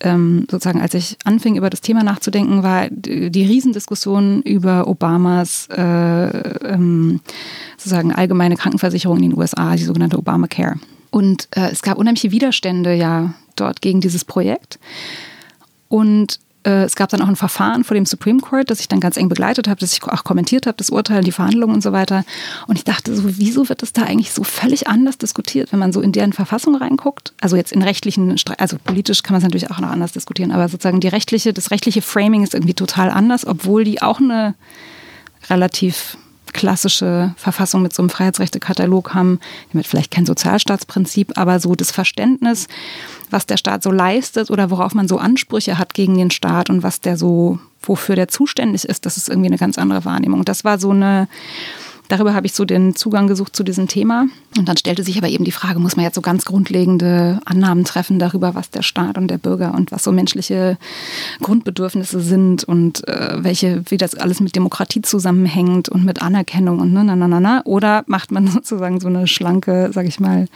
ähm, sozusagen, als ich anfing, über das Thema nachzudenken, war die, die Riesendiskussion über Obamas äh, ähm, sozusagen allgemeine Krankenversicherung in den USA, die sogenannte Obamacare. Und äh, es gab unheimliche Widerstände ja dort gegen dieses Projekt. Und äh, es gab dann auch ein Verfahren vor dem Supreme Court, das ich dann ganz eng begleitet habe, das ich auch kommentiert habe, das Urteil, die Verhandlungen und so weiter. Und ich dachte so, wieso wird das da eigentlich so völlig anders diskutiert, wenn man so in deren Verfassung reinguckt? Also jetzt in rechtlichen, also politisch kann man es natürlich auch noch anders diskutieren, aber sozusagen die rechtliche, das rechtliche Framing ist irgendwie total anders, obwohl die auch eine relativ klassische Verfassung mit so einem Freiheitsrechtekatalog haben, mit vielleicht kein Sozialstaatsprinzip, aber so das Verständnis, was der Staat so leistet oder worauf man so Ansprüche hat gegen den Staat und was der so, wofür der zuständig ist, das ist irgendwie eine ganz andere Wahrnehmung. Das war so eine Darüber habe ich so den Zugang gesucht zu diesem Thema. Und dann stellte sich aber eben die Frage, muss man jetzt so ganz grundlegende Annahmen treffen darüber, was der Staat und der Bürger und was so menschliche Grundbedürfnisse sind und äh, welche, wie das alles mit Demokratie zusammenhängt und mit Anerkennung und na, na, na, na, na. Oder macht man *laughs* sozusagen so eine schlanke, sage ich mal,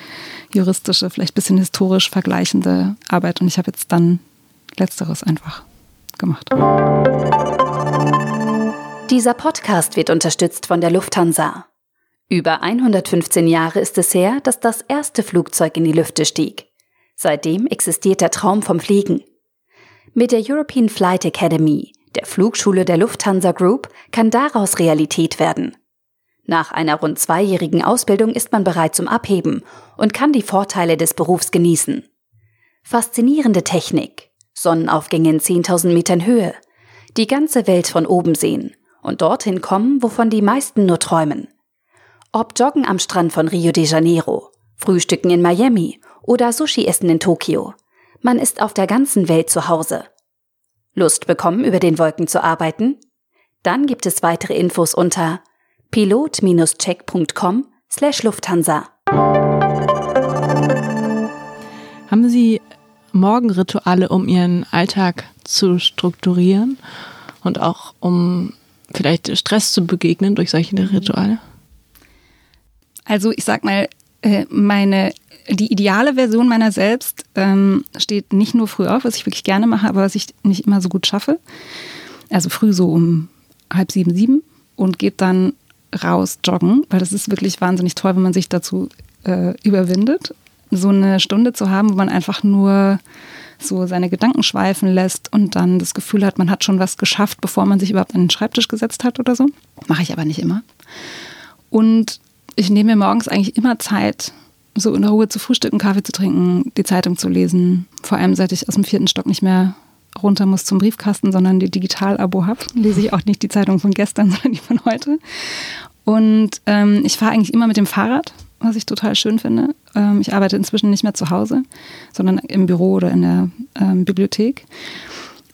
juristische, vielleicht ein bisschen historisch vergleichende Arbeit. Und ich habe jetzt dann Letzteres einfach gemacht. Dieser Podcast wird unterstützt von der Lufthansa. Über 115 Jahre ist es her, dass das erste Flugzeug in die Lüfte stieg. Seitdem existiert der Traum vom Fliegen. Mit der European Flight Academy, der Flugschule der Lufthansa Group, kann daraus Realität werden. Nach einer rund zweijährigen Ausbildung ist man bereit zum Abheben und kann die Vorteile des Berufs genießen. Faszinierende Technik, Sonnenaufgänge in 10.000 Metern Höhe, die ganze Welt von oben sehen und dorthin kommen, wovon die meisten nur träumen. Ob Joggen am Strand von Rio de Janeiro, Frühstücken in Miami oder Sushi essen in Tokio. Man ist auf der ganzen Welt zu Hause. Lust bekommen, über den Wolken zu arbeiten? Dann gibt es weitere Infos unter pilot-check.com slash Lufthansa. Haben Sie Morgenrituale, um Ihren Alltag zu strukturieren und auch um vielleicht Stress zu begegnen durch solche Rituale? Also ich sag mal, äh, meine die ideale Version meiner selbst ähm, steht nicht nur früh auf, was ich wirklich gerne mache, aber was ich nicht immer so gut schaffe. Also früh so um halb sieben, sieben und geht dann raus joggen, weil das ist wirklich wahnsinnig toll, wenn man sich dazu äh, überwindet. So eine Stunde zu haben, wo man einfach nur so seine Gedanken schweifen lässt und dann das Gefühl hat, man hat schon was geschafft, bevor man sich überhaupt an den Schreibtisch gesetzt hat oder so. Mache ich aber nicht immer. Und ich nehme mir morgens eigentlich immer Zeit, so in der Ruhe zu frühstücken, Kaffee zu trinken, die Zeitung zu lesen. Vor allem, seit ich aus dem vierten Stock nicht mehr runter muss zum Briefkasten, sondern die Digital-Abo habe, lese ich auch nicht die Zeitung von gestern, *laughs* sondern die von heute. Und ähm, ich fahre eigentlich immer mit dem Fahrrad, was ich total schön finde. Ähm, ich arbeite inzwischen nicht mehr zu Hause, sondern im Büro oder in der ähm, Bibliothek.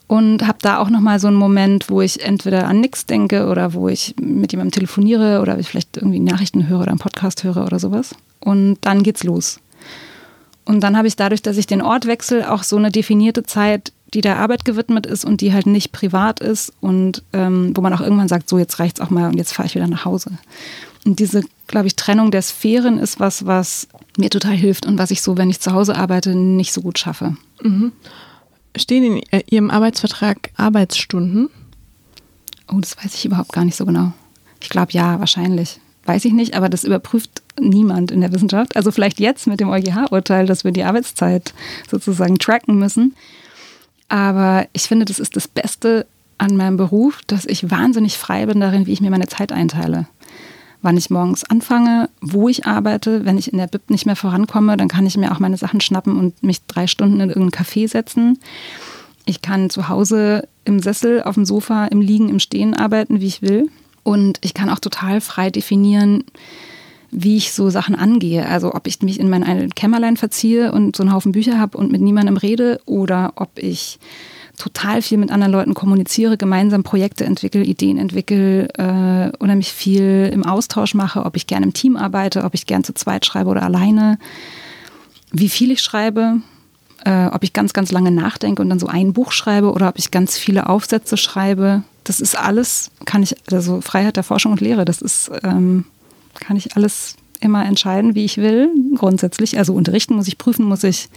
Und habe da auch nochmal so einen Moment, wo ich entweder an nichts denke oder wo ich mit jemandem telefoniere oder ich vielleicht irgendwie Nachrichten höre oder einen Podcast höre oder sowas. Und dann geht's los. Und dann habe ich dadurch, dass ich den Ort wechsle, auch so eine definierte Zeit, die der Arbeit gewidmet ist und die halt nicht privat ist und ähm, wo man auch irgendwann sagt, so jetzt reicht's auch mal und jetzt fahre ich wieder nach Hause. Und diese, glaube ich, Trennung der Sphären ist was, was mir total hilft und was ich so, wenn ich zu Hause arbeite, nicht so gut schaffe. Mhm. Stehen in Ihrem Arbeitsvertrag Arbeitsstunden? Oh, das weiß ich überhaupt gar nicht so genau. Ich glaube ja, wahrscheinlich. Weiß ich nicht, aber das überprüft niemand in der Wissenschaft. Also vielleicht jetzt mit dem EuGH-Urteil, dass wir die Arbeitszeit sozusagen tracken müssen. Aber ich finde, das ist das Beste an meinem Beruf, dass ich wahnsinnig frei bin darin, wie ich mir meine Zeit einteile wann ich morgens anfange, wo ich arbeite. Wenn ich in der Bib nicht mehr vorankomme, dann kann ich mir auch meine Sachen schnappen und mich drei Stunden in irgendein Café setzen. Ich kann zu Hause im Sessel, auf dem Sofa, im Liegen, im Stehen arbeiten, wie ich will. Und ich kann auch total frei definieren, wie ich so Sachen angehe. Also ob ich mich in mein Kämmerlein verziehe und so einen Haufen Bücher habe und mit niemandem rede oder ob ich total viel mit anderen Leuten kommuniziere, gemeinsam Projekte entwickle, Ideen entwickle, äh, unheimlich viel im Austausch mache, ob ich gerne im Team arbeite, ob ich gerne zu zweit schreibe oder alleine, wie viel ich schreibe, äh, ob ich ganz, ganz lange nachdenke und dann so ein Buch schreibe oder ob ich ganz viele Aufsätze schreibe. Das ist alles, kann ich, also Freiheit der Forschung und Lehre, das ist, ähm, kann ich alles immer entscheiden, wie ich will, grundsätzlich. Also unterrichten muss ich, prüfen muss ich.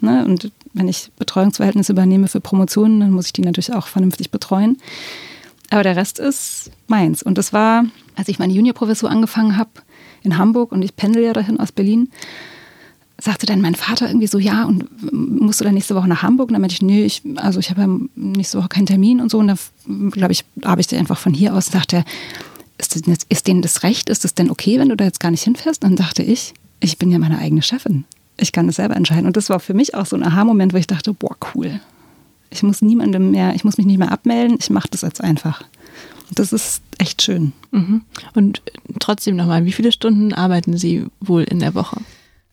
Ne? Und wenn ich Betreuungsverhältnisse übernehme für Promotionen, dann muss ich die natürlich auch vernünftig betreuen. Aber der Rest ist meins. Und das war, als ich meine Juniorprofessur angefangen habe in Hamburg und ich pendel ja dahin aus Berlin, sagte dann mein Vater irgendwie so, ja, und musst du dann nächste Woche nach Hamburg? Und dann meinte ich, nee, ich, also ich habe ja nächste Woche keinen Termin und so. Und dann, glaube ich, habe ich einfach von hier aus, dachte er, ist, das, ist denen das recht? Ist das denn okay, wenn du da jetzt gar nicht hinfährst? Dann dachte ich, ich bin ja meine eigene Chefin ich kann das selber entscheiden. Und das war für mich auch so ein Aha-Moment, wo ich dachte, boah, cool. Ich muss niemandem mehr, ich muss mich nicht mehr abmelden, ich mache das jetzt einfach. Und das ist echt schön. Mhm. Und trotzdem nochmal, wie viele Stunden arbeiten Sie wohl in der Woche?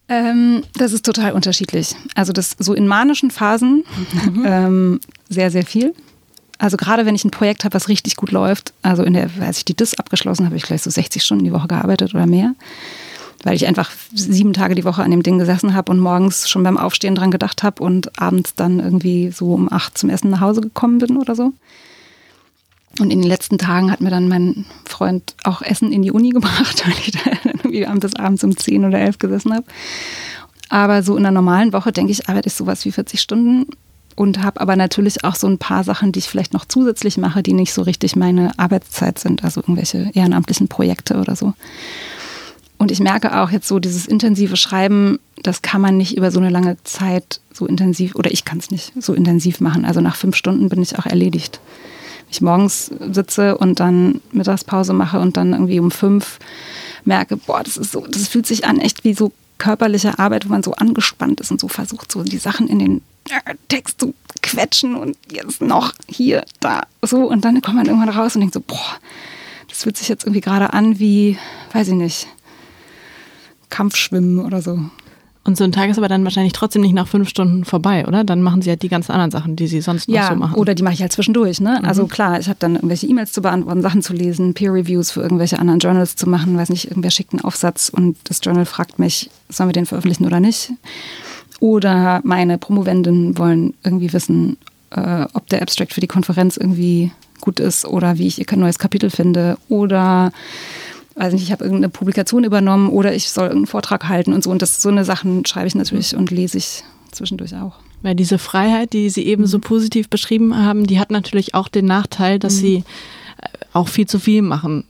Ähm, das ist total unterschiedlich. Also das so in manischen Phasen mhm. ähm, sehr, sehr viel. Also gerade wenn ich ein Projekt habe, was richtig gut läuft, also in der, als ich die DIS abgeschlossen habe, habe ich gleich so 60 Stunden die Woche gearbeitet oder mehr weil ich einfach sieben Tage die Woche an dem Ding gesessen habe und morgens schon beim Aufstehen dran gedacht habe und abends dann irgendwie so um acht zum Essen nach Hause gekommen bin oder so. Und in den letzten Tagen hat mir dann mein Freund auch Essen in die Uni *laughs* gebracht, weil ich da irgendwie bis abends um zehn oder elf gesessen habe. Aber so in einer normalen Woche, denke ich, arbeite ich sowas wie 40 Stunden und habe aber natürlich auch so ein paar Sachen, die ich vielleicht noch zusätzlich mache, die nicht so richtig meine Arbeitszeit sind, also irgendwelche ehrenamtlichen Projekte oder so. Und ich merke auch jetzt so, dieses intensive Schreiben, das kann man nicht über so eine lange Zeit so intensiv, oder ich kann es nicht so intensiv machen. Also nach fünf Stunden bin ich auch erledigt. Wenn ich morgens sitze und dann Mittagspause mache und dann irgendwie um fünf merke, boah, das ist so, das fühlt sich an echt wie so körperliche Arbeit, wo man so angespannt ist und so versucht, so die Sachen in den Text zu quetschen und jetzt noch hier, da, so. Und dann kommt man irgendwann raus und denkt so, boah, das fühlt sich jetzt irgendwie gerade an wie, weiß ich nicht, Kampfschwimmen oder so. Und so ein Tag ist aber dann wahrscheinlich trotzdem nicht nach fünf Stunden vorbei, oder? Dann machen sie halt die ganzen anderen Sachen, die sie sonst noch ja, so machen. Oder die mache ich halt zwischendurch. Ne? Also mhm. Also klar, ich habe dann irgendwelche E-Mails zu beantworten, Sachen zu lesen, Peer-Reviews für irgendwelche anderen Journals zu machen, weiß nicht, irgendwer schickt einen Aufsatz und das Journal fragt mich, sollen wir den veröffentlichen oder nicht? Oder meine Promovenden wollen irgendwie wissen, äh, ob der Abstract für die Konferenz irgendwie gut ist oder wie ich ihr neues Kapitel finde. Oder weiß nicht, ich habe irgendeine Publikation übernommen oder ich soll irgendeinen Vortrag halten und so. Und das so eine Sachen schreibe ich natürlich und lese ich zwischendurch auch. Weil diese Freiheit, die Sie eben so mhm. positiv beschrieben haben, die hat natürlich auch den Nachteil, dass mhm. sie äh, auch viel zu viel machen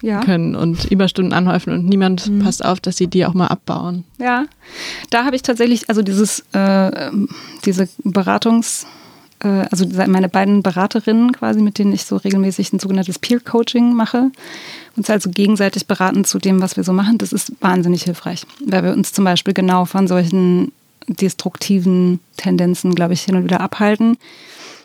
ja. können und Überstunden anhäufen und niemand mhm. passt auf, dass sie die auch mal abbauen. Ja, da habe ich tatsächlich, also dieses, äh, diese Beratungs- also meine beiden Beraterinnen quasi, mit denen ich so regelmäßig ein sogenanntes Peer-Coaching mache, uns also gegenseitig beraten zu dem, was wir so machen, das ist wahnsinnig hilfreich, weil wir uns zum Beispiel genau von solchen destruktiven Tendenzen, glaube ich, hin und wieder abhalten.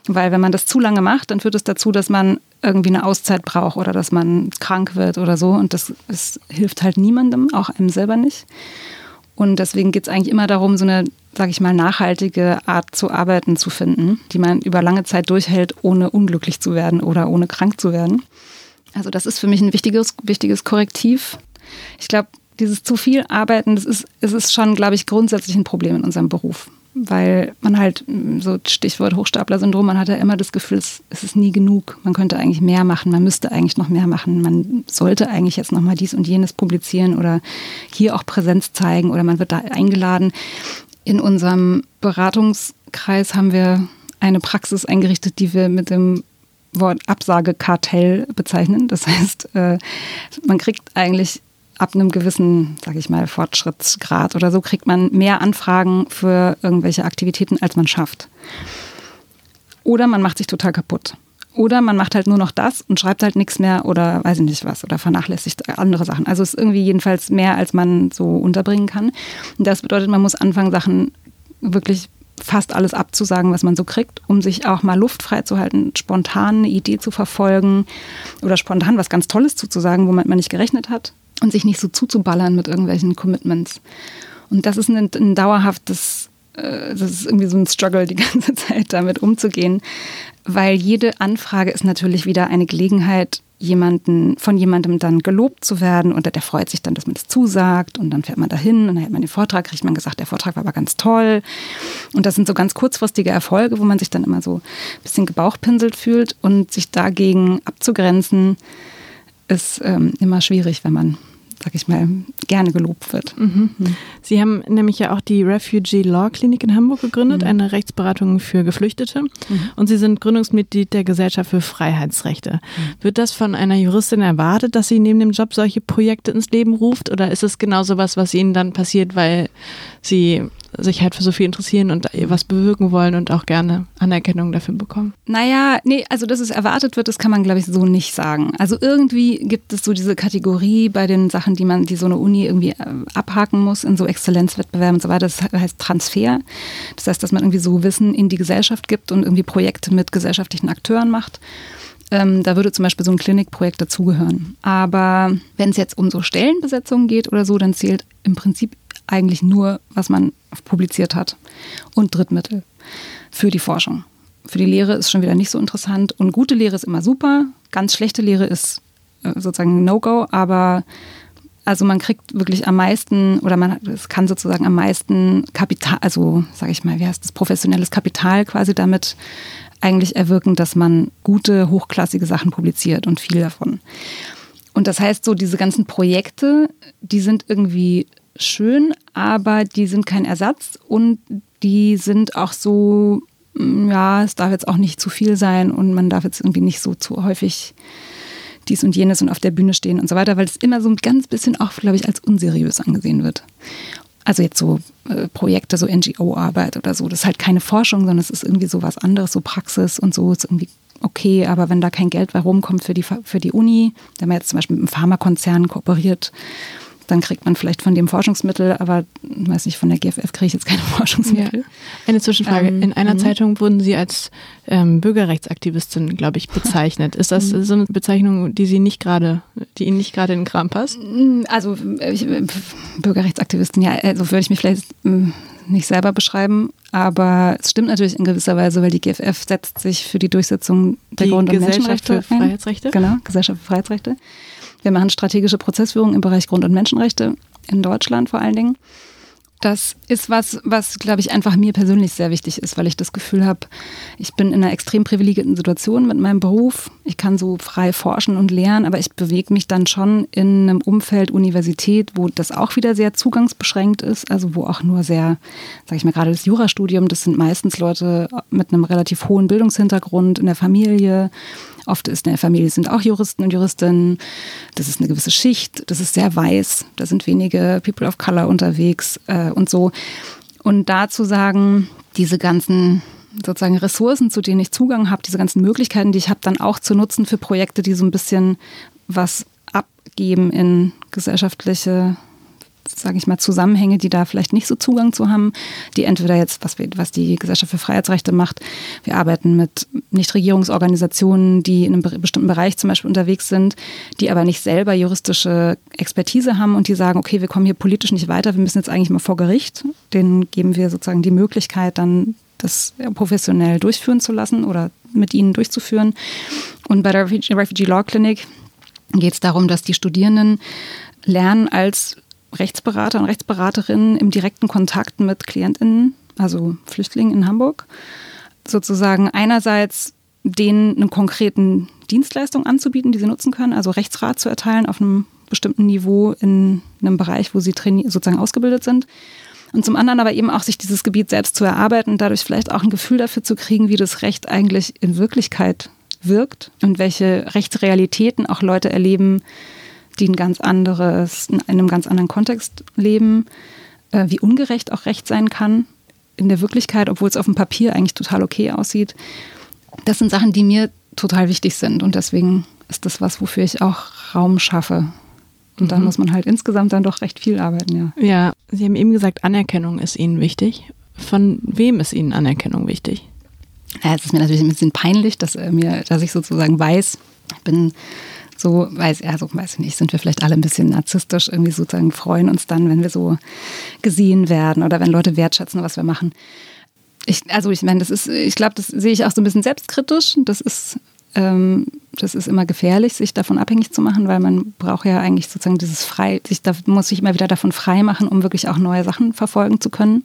Weil wenn man das zu lange macht, dann führt es dazu, dass man irgendwie eine Auszeit braucht oder dass man krank wird oder so. Und das, das hilft halt niemandem, auch einem selber nicht. Und deswegen geht es eigentlich immer darum, so eine, sage ich mal, nachhaltige Art zu arbeiten zu finden, die man über lange Zeit durchhält, ohne unglücklich zu werden oder ohne krank zu werden. Also das ist für mich ein wichtiges, wichtiges Korrektiv. Ich glaube, dieses zu viel Arbeiten, das ist, es ist schon, glaube ich, grundsätzlich ein Problem in unserem Beruf weil man halt, so Stichwort Hochstapler-Syndrom, man hat ja immer das Gefühl, es, ist nie genug. Man könnte eigentlich mehr machen, man müsste eigentlich noch mehr machen, man sollte eigentlich jetzt nochmal dies und jenes publizieren oder hier auch Präsenz zeigen oder man wird da eingeladen. In unserem Beratungskreis haben wir eine Praxis eingerichtet, die wir mit dem Wort Absagekartell bezeichnen. Das heißt, äh, man kriegt eigentlich ab einem gewissen, sage ich mal, Fortschrittsgrad oder so kriegt man mehr Anfragen für irgendwelche Aktivitäten, als man schafft. Oder man macht sich total kaputt. Oder man macht halt nur noch das und schreibt halt nichts mehr oder weiß ich nicht was oder vernachlässigt andere Sachen. Also es ist irgendwie jedenfalls mehr, als man so unterbringen kann. Und das bedeutet, man muss anfangen, Sachen wirklich fast alles abzusagen, was man so kriegt, um sich auch mal Luft freizuhalten, spontan eine Idee zu verfolgen oder spontan was ganz Tolles zuzusagen, womit man nicht gerechnet hat und sich nicht so zuzuballern mit irgendwelchen Commitments. Und das ist ein, ein dauerhaftes, äh, das ist irgendwie so ein Struggle, die *laughs* ganze Zeit damit umzugehen, weil jede Anfrage ist natürlich wieder eine Gelegenheit, jemanden, von jemandem dann gelobt zu werden und der freut sich dann, dass man das zusagt und dann fährt man dahin und dann hält man den Vortrag, kriegt man gesagt, der Vortrag war aber ganz toll. Und das sind so ganz kurzfristige Erfolge, wo man sich dann immer so ein bisschen gebauchpinselt fühlt und sich dagegen abzugrenzen, ist ähm, immer schwierig, wenn man sag ich mal, gerne gelobt wird. Mhm. Sie haben nämlich ja auch die Refugee Law Klinik in Hamburg gegründet, mhm. eine Rechtsberatung für Geflüchtete. Mhm. Und Sie sind Gründungsmitglied der Gesellschaft für Freiheitsrechte. Mhm. Wird das von einer Juristin erwartet, dass sie neben dem Job solche Projekte ins Leben ruft? Oder ist es genau so was, was Ihnen dann passiert, weil Sie sich halt für so viel interessieren und was bewirken wollen und auch gerne Anerkennung dafür bekommen? Naja, nee, also dass es erwartet wird, das kann man, glaube ich, so nicht sagen. Also irgendwie gibt es so diese Kategorie bei den Sachen, die man, die so eine Uni irgendwie äh, abhaken muss in so Exzellenzwettbewerben und so weiter. Das heißt Transfer. Das heißt, dass man irgendwie so Wissen in die Gesellschaft gibt und irgendwie Projekte mit gesellschaftlichen Akteuren macht. Ähm, da würde zum Beispiel so ein Klinikprojekt dazugehören. Aber wenn es jetzt um so Stellenbesetzungen geht oder so, dann zählt im Prinzip eigentlich nur, was man publiziert hat und Drittmittel für die Forschung. Für die Lehre ist schon wieder nicht so interessant und gute Lehre ist immer super, ganz schlechte Lehre ist äh, sozusagen No-Go, aber also man kriegt wirklich am meisten oder man es kann sozusagen am meisten Kapital, also sage ich mal, wie heißt das, professionelles Kapital quasi damit eigentlich erwirken, dass man gute, hochklassige Sachen publiziert und viel davon. Und das heißt so, diese ganzen Projekte, die sind irgendwie schön, aber die sind kein Ersatz und die sind auch so, mm, ja, es darf jetzt auch nicht zu viel sein und man darf jetzt irgendwie nicht so zu häufig dies und jenes und auf der Bühne stehen und so weiter, weil es immer so ein ganz bisschen auch, glaube ich, als unseriös angesehen wird. Also jetzt so äh, Projekte, so NGO-Arbeit oder so, das ist halt keine Forschung, sondern es ist irgendwie so was anderes, so Praxis und so ist irgendwie okay, aber wenn da kein Geld herumkommt für die, für die Uni, wenn man jetzt zum Beispiel mit einem Pharmakonzern kooperiert dann kriegt man vielleicht von dem Forschungsmittel, aber weiß nicht, von der GFF kriege ich jetzt keine *laughs* Forschungsmittel. Ja. Eine Zwischenfrage. Ähm, In einer mhm. Zeitung wurden Sie als ähm, Bürgerrechtsaktivistin, glaube ich, bezeichnet. Ist das *laughs* mhm. so eine Bezeichnung, die Sie nicht gerade, die Ihnen nicht gerade in den Kram passt? Mm, also ich, Bürgerrechtsaktivistin, ja, also würde ich mich vielleicht mm, nicht selber beschreiben, aber es stimmt natürlich in gewisser Weise, weil die GFF setzt sich für die Durchsetzung der die Grund- und Menschenrechte für Freiheitsrechte. Ein. Genau, Gesellschaft für Freiheitsrechte. Wir machen strategische Prozessführung im Bereich Grund- und Menschenrechte, in Deutschland vor allen Dingen. Das ist was, was, glaube ich, einfach mir persönlich sehr wichtig ist, weil ich das Gefühl habe, ich bin in einer extrem privilegierten Situation mit meinem Beruf. Ich kann so frei forschen und lernen, aber ich bewege mich dann schon in einem Umfeld Universität, wo das auch wieder sehr zugangsbeschränkt ist, also wo auch nur sehr, sage ich mal, gerade das Jurastudium, das sind meistens Leute mit einem relativ hohen Bildungshintergrund in der Familie, Oft ist in der Familie sind auch Juristen und Juristinnen. Das ist eine gewisse Schicht. Das ist sehr weiß. Da sind wenige People of Color unterwegs äh, und so. Und da zu sagen, diese ganzen sozusagen Ressourcen, zu denen ich Zugang habe, diese ganzen Möglichkeiten, die ich habe, dann auch zu nutzen für Projekte, die so ein bisschen was abgeben in gesellschaftliche sage ich mal, Zusammenhänge, die da vielleicht nicht so Zugang zu haben, die entweder jetzt, was, wir, was die Gesellschaft für Freiheitsrechte macht, wir arbeiten mit Nichtregierungsorganisationen, die in einem bestimmten Bereich zum Beispiel unterwegs sind, die aber nicht selber juristische Expertise haben und die sagen, okay, wir kommen hier politisch nicht weiter, wir müssen jetzt eigentlich mal vor Gericht. Denen geben wir sozusagen die Möglichkeit, dann das professionell durchführen zu lassen oder mit ihnen durchzuführen. Und bei der Refugee Law Clinic geht es darum, dass die Studierenden lernen als Rechtsberater und Rechtsberaterinnen im direkten Kontakt mit KlientInnen, also Flüchtlingen in Hamburg, sozusagen einerseits denen eine konkreten Dienstleistung anzubieten, die sie nutzen können, also Rechtsrat zu erteilen auf einem bestimmten Niveau in einem Bereich, wo sie sozusagen ausgebildet sind. Und zum anderen aber eben auch sich dieses Gebiet selbst zu erarbeiten dadurch vielleicht auch ein Gefühl dafür zu kriegen, wie das Recht eigentlich in Wirklichkeit wirkt und welche Rechtsrealitäten auch Leute erleben, die ein ganz anderes, in einem ganz anderen Kontext leben, äh, wie ungerecht auch Recht sein kann in der Wirklichkeit, obwohl es auf dem Papier eigentlich total okay aussieht. Das sind Sachen, die mir total wichtig sind und deswegen ist das was, wofür ich auch Raum schaffe. Und dann mhm. muss man halt insgesamt dann doch recht viel arbeiten, ja. Ja, Sie haben eben gesagt, Anerkennung ist Ihnen wichtig. Von wem ist Ihnen Anerkennung wichtig? Ja, es ist mir natürlich ein bisschen peinlich, dass, mir, dass ich sozusagen weiß, ich bin so, weiß er, so weiß ich nicht, sind wir vielleicht alle ein bisschen narzisstisch, irgendwie sozusagen freuen uns dann, wenn wir so gesehen werden oder wenn Leute wertschätzen, was wir machen. Ich, also ich meine, das ist, ich glaube, das sehe ich auch so ein bisschen selbstkritisch. Das ist, ähm, das ist immer gefährlich, sich davon abhängig zu machen, weil man braucht ja eigentlich sozusagen dieses frei, sich da muss sich immer wieder davon frei machen, um wirklich auch neue Sachen verfolgen zu können.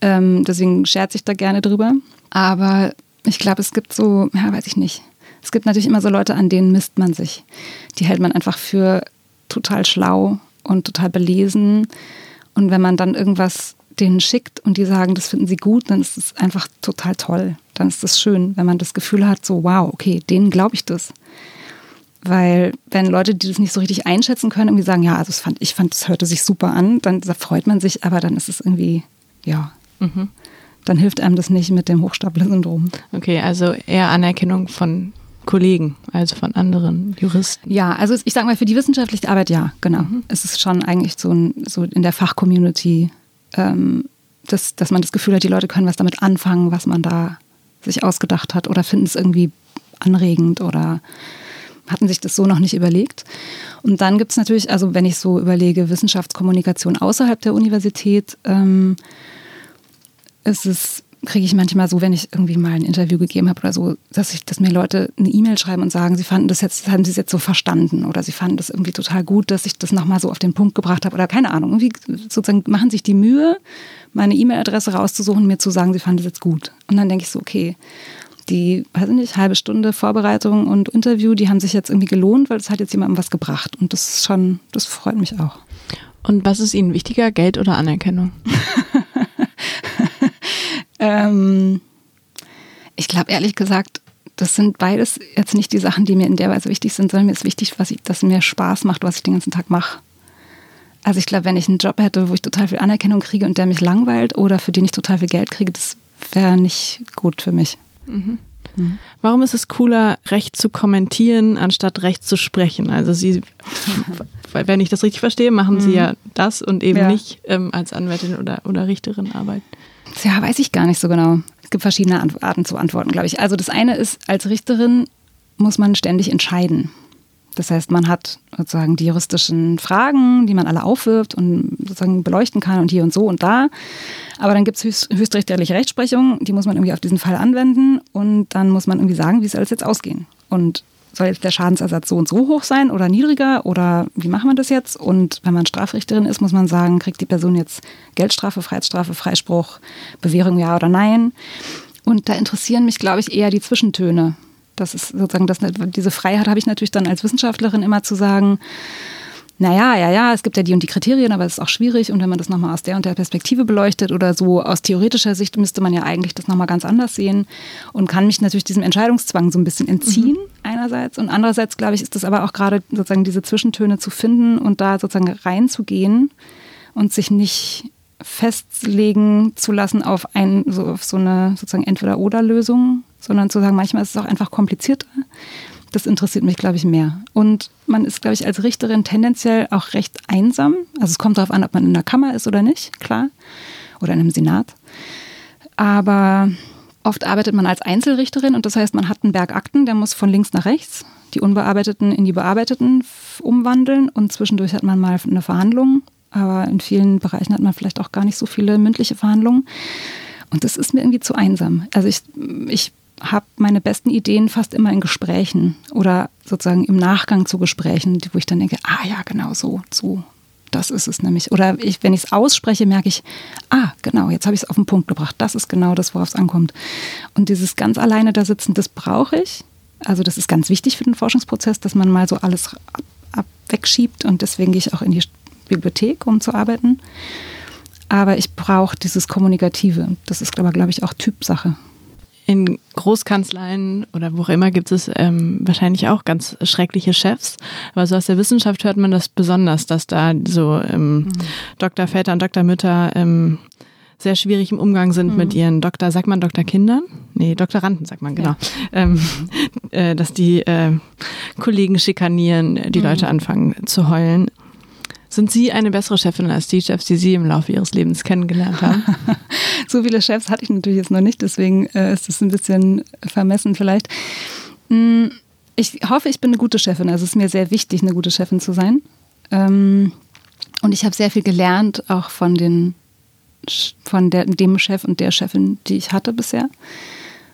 Ähm, deswegen scherze ich da gerne drüber. Aber ich glaube, es gibt so, ja, weiß ich nicht. Es gibt natürlich immer so Leute, an denen misst man sich. Die hält man einfach für total schlau und total belesen. Und wenn man dann irgendwas denen schickt und die sagen, das finden sie gut, dann ist es einfach total toll. Dann ist es schön, wenn man das Gefühl hat, so, wow, okay, denen glaube ich das. Weil wenn Leute, die das nicht so richtig einschätzen können, irgendwie sagen, ja, also fand, ich fand, das hörte sich super an, dann freut man sich, aber dann ist es irgendwie, ja, mhm dann hilft einem das nicht mit dem Hochstapler-Syndrom. Okay, also eher Anerkennung von Kollegen, also von anderen Juristen. Ja, also ich sage mal, für die wissenschaftliche Arbeit ja, genau. Mhm. Es ist schon eigentlich so, ein, so in der Fachcommunity, ähm, dass, dass man das Gefühl hat, die Leute können was damit anfangen, was man da sich ausgedacht hat oder finden es irgendwie anregend oder hatten sich das so noch nicht überlegt. Und dann gibt es natürlich, also wenn ich so überlege, Wissenschaftskommunikation außerhalb der Universität, ähm, ist es kriege ich manchmal so, wenn ich irgendwie mal ein Interview gegeben habe oder so, dass ich, dass mir Leute eine E-Mail schreiben und sagen, sie fanden das jetzt, haben sie es jetzt so verstanden oder sie fanden das irgendwie total gut, dass ich das nochmal so auf den Punkt gebracht habe oder keine Ahnung. Irgendwie sozusagen machen sich die Mühe, meine E-Mail-Adresse rauszusuchen und mir zu sagen, sie fanden das jetzt gut. Und dann denke ich so, okay, die, weiß ich nicht, halbe Stunde Vorbereitung und Interview, die haben sich jetzt irgendwie gelohnt, weil es hat jetzt jemandem was gebracht. Und das ist schon, das freut mich auch. Und was ist Ihnen wichtiger, Geld oder Anerkennung? *laughs* Ähm, ich glaube ehrlich gesagt, das sind beides jetzt nicht die Sachen, die mir in der Weise wichtig sind, sondern mir ist wichtig, was ich, dass mir Spaß macht, was ich den ganzen Tag mache. Also ich glaube, wenn ich einen Job hätte, wo ich total viel Anerkennung kriege und der mich langweilt oder für den ich total viel Geld kriege, das wäre nicht gut für mich. Mhm. Mhm. Warum ist es cooler, Recht zu kommentieren, anstatt Recht zu sprechen? Also Sie, *laughs* wenn ich das richtig verstehe, machen Sie mhm. ja das und eben ja. nicht ähm, als Anwältin oder, oder Richterin arbeiten. Ja, weiß ich gar nicht so genau. Es gibt verschiedene Arten zu antworten, glaube ich. Also das eine ist, als Richterin muss man ständig entscheiden. Das heißt, man hat sozusagen die juristischen Fragen, die man alle aufwirft und sozusagen beleuchten kann und hier und so und da. Aber dann gibt es höchst, höchstrichterliche Rechtsprechung, die muss man irgendwie auf diesen Fall anwenden und dann muss man irgendwie sagen, wie soll es jetzt ausgehen. Und soll jetzt der Schadensersatz so und so hoch sein oder niedriger oder wie machen wir das jetzt? Und wenn man Strafrichterin ist, muss man sagen, kriegt die Person jetzt Geldstrafe, Freiheitsstrafe, Freispruch, Bewährung ja oder nein? Und da interessieren mich, glaube ich, eher die Zwischentöne. Das ist sozusagen, das, diese Freiheit habe ich natürlich dann als Wissenschaftlerin immer zu sagen, naja, ja, ja, es gibt ja die und die Kriterien, aber es ist auch schwierig. Und wenn man das nochmal aus der und der Perspektive beleuchtet oder so aus theoretischer Sicht, müsste man ja eigentlich das nochmal ganz anders sehen und kann mich natürlich diesem Entscheidungszwang so ein bisschen entziehen, mhm. einerseits. Und andererseits, glaube ich, ist das aber auch gerade sozusagen diese Zwischentöne zu finden und da sozusagen reinzugehen und sich nicht festlegen zu lassen auf, ein, so, auf so eine sozusagen Entweder-Oder-Lösung, sondern zu sagen, manchmal ist es auch einfach komplizierter das interessiert mich, glaube ich, mehr. Und man ist, glaube ich, als Richterin tendenziell auch recht einsam. Also es kommt darauf an, ob man in der Kammer ist oder nicht, klar. Oder in einem Senat. Aber oft arbeitet man als Einzelrichterin und das heißt, man hat einen Berg Akten, der muss von links nach rechts die unbearbeiteten in die bearbeiteten umwandeln und zwischendurch hat man mal eine Verhandlung. Aber in vielen Bereichen hat man vielleicht auch gar nicht so viele mündliche Verhandlungen. Und das ist mir irgendwie zu einsam. Also ich, ich habe meine besten Ideen fast immer in Gesprächen oder sozusagen im Nachgang zu Gesprächen, wo ich dann denke, ah ja, genau so, so, das ist es nämlich. Oder ich, wenn ich es ausspreche, merke ich, ah, genau, jetzt habe ich es auf den Punkt gebracht. Das ist genau das, worauf es ankommt. Und dieses ganz alleine da sitzen, das brauche ich. Also das ist ganz wichtig für den Forschungsprozess, dass man mal so alles ab, ab wegschiebt und deswegen gehe ich auch in die Bibliothek, um zu arbeiten. Aber ich brauche dieses Kommunikative. Das ist aber, glaube ich, auch Typsache. In Großkanzleien oder wo auch immer gibt es ähm, wahrscheinlich auch ganz schreckliche Chefs. Aber so aus der Wissenschaft hört man das besonders, dass da so ähm, mhm. Doktorväter und Doktormütter ähm, sehr schwierig im Umgang sind mhm. mit ihren Doktor, sagt man Doktorkindern? Nee, Doktoranden sagt man, genau. Ja. Ähm, äh, dass die äh, Kollegen schikanieren, die mhm. Leute anfangen zu heulen. Sind Sie eine bessere Chefin als die Chefs, die Sie im Laufe Ihres Lebens kennengelernt haben? *laughs* so viele Chefs hatte ich natürlich jetzt noch nicht, deswegen äh, ist es ein bisschen vermessen vielleicht. Mm, ich hoffe, ich bin eine gute Chefin. Also es ist mir sehr wichtig, eine gute Chefin zu sein. Ähm, und ich habe sehr viel gelernt, auch von den von der, dem Chef und der Chefin, die ich hatte bisher.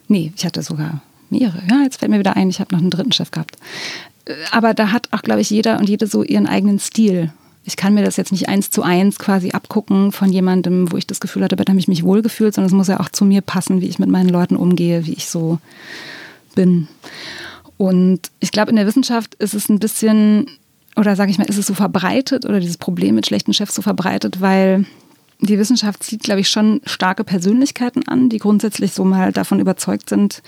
Nee, ich hatte sogar mehrere. Ja, jetzt fällt mir wieder ein, ich habe noch einen dritten Chef gehabt. Äh, aber da hat auch, glaube ich, jeder und jede so ihren eigenen Stil. Ich kann mir das jetzt nicht eins zu eins quasi abgucken von jemandem, wo ich das Gefühl hatte, bei dem ich mich wohlgefühlt, sondern es muss ja auch zu mir passen, wie ich mit meinen Leuten umgehe, wie ich so bin. Und ich glaube, in der Wissenschaft ist es ein bisschen, oder sage ich mal, ist es so verbreitet oder dieses Problem mit schlechten Chefs so verbreitet, weil die Wissenschaft zieht, glaube ich, schon starke Persönlichkeiten an, die grundsätzlich so mal davon überzeugt sind,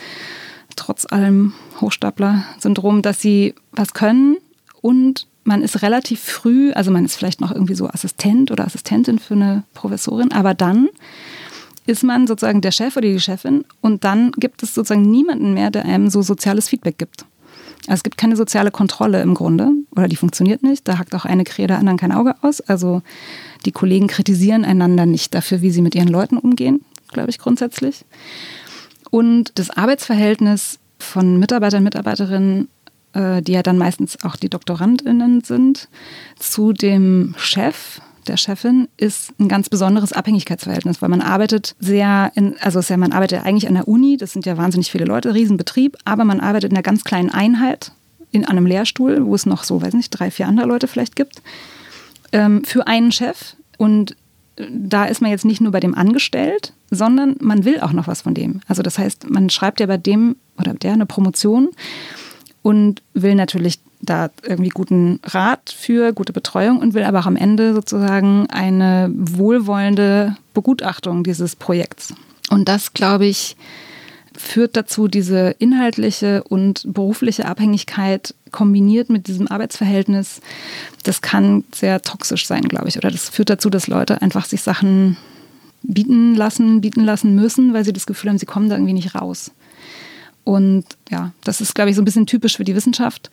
trotz allem Hochstapler-Syndrom, dass sie was können und man ist relativ früh, also man ist vielleicht noch irgendwie so Assistent oder Assistentin für eine Professorin, aber dann ist man sozusagen der Chef oder die Chefin und dann gibt es sozusagen niemanden mehr, der einem so soziales Feedback gibt. Also es gibt keine soziale Kontrolle im Grunde oder die funktioniert nicht. Da hackt auch eine Krähe der anderen kein Auge aus. Also die Kollegen kritisieren einander nicht dafür, wie sie mit ihren Leuten umgehen, glaube ich grundsätzlich. Und das Arbeitsverhältnis von Mitarbeitern und Mitarbeiterinnen, äh, die ja dann meistens auch die Doktorandinnen sind, zu dem Chef, der Chefin ist ein ganz besonderes Abhängigkeitsverhältnis, weil man arbeitet sehr in, also ja, man arbeitet eigentlich an der Uni, das sind ja wahnsinnig viele Leute, Riesenbetrieb, aber man arbeitet in einer ganz kleinen Einheit, in einem Lehrstuhl, wo es noch so, weiß nicht, drei, vier andere Leute vielleicht gibt ähm, für einen Chef. Und da ist man jetzt nicht nur bei dem angestellt, sondern man will auch noch was von dem. Also das heißt, man schreibt ja bei dem oder der eine Promotion und will natürlich da irgendwie guten Rat für, gute Betreuung und will aber auch am Ende sozusagen eine wohlwollende Begutachtung dieses Projekts. Und das, glaube ich, führt dazu, diese inhaltliche und berufliche Abhängigkeit kombiniert mit diesem Arbeitsverhältnis, das kann sehr toxisch sein, glaube ich. Oder das führt dazu, dass Leute einfach sich Sachen bieten lassen, bieten lassen müssen, weil sie das Gefühl haben, sie kommen da irgendwie nicht raus. Und ja, das ist, glaube ich, so ein bisschen typisch für die Wissenschaft.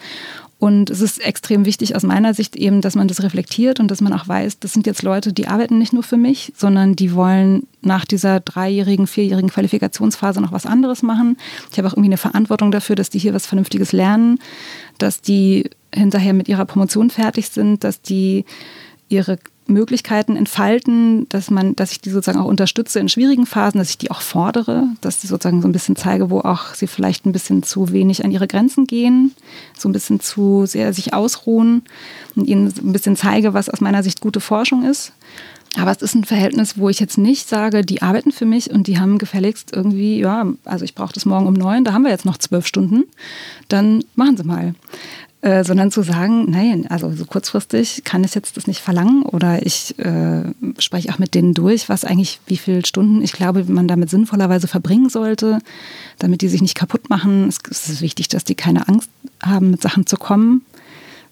Und es ist extrem wichtig aus meiner Sicht eben, dass man das reflektiert und dass man auch weiß, das sind jetzt Leute, die arbeiten nicht nur für mich, sondern die wollen nach dieser dreijährigen, vierjährigen Qualifikationsphase noch was anderes machen. Ich habe auch irgendwie eine Verantwortung dafür, dass die hier was Vernünftiges lernen, dass die hinterher mit ihrer Promotion fertig sind, dass die ihre Möglichkeiten entfalten, dass man, dass ich die sozusagen auch unterstütze in schwierigen Phasen, dass ich die auch fordere, dass ich sozusagen so ein bisschen zeige, wo auch sie vielleicht ein bisschen zu wenig an ihre Grenzen gehen, so ein bisschen zu sehr sich ausruhen und ihnen ein bisschen zeige, was aus meiner Sicht gute Forschung ist. Aber es ist ein Verhältnis, wo ich jetzt nicht sage, die arbeiten für mich und die haben gefälligst irgendwie, ja, also ich brauche das morgen um neun, da haben wir jetzt noch zwölf Stunden, dann machen sie mal. Äh, sondern zu sagen, nein, also so kurzfristig kann ich jetzt das nicht verlangen oder ich äh, spreche auch mit denen durch, was eigentlich, wie viele Stunden ich glaube, man damit sinnvollerweise verbringen sollte, damit die sich nicht kaputt machen. Es, es ist wichtig, dass die keine Angst haben, mit Sachen zu kommen.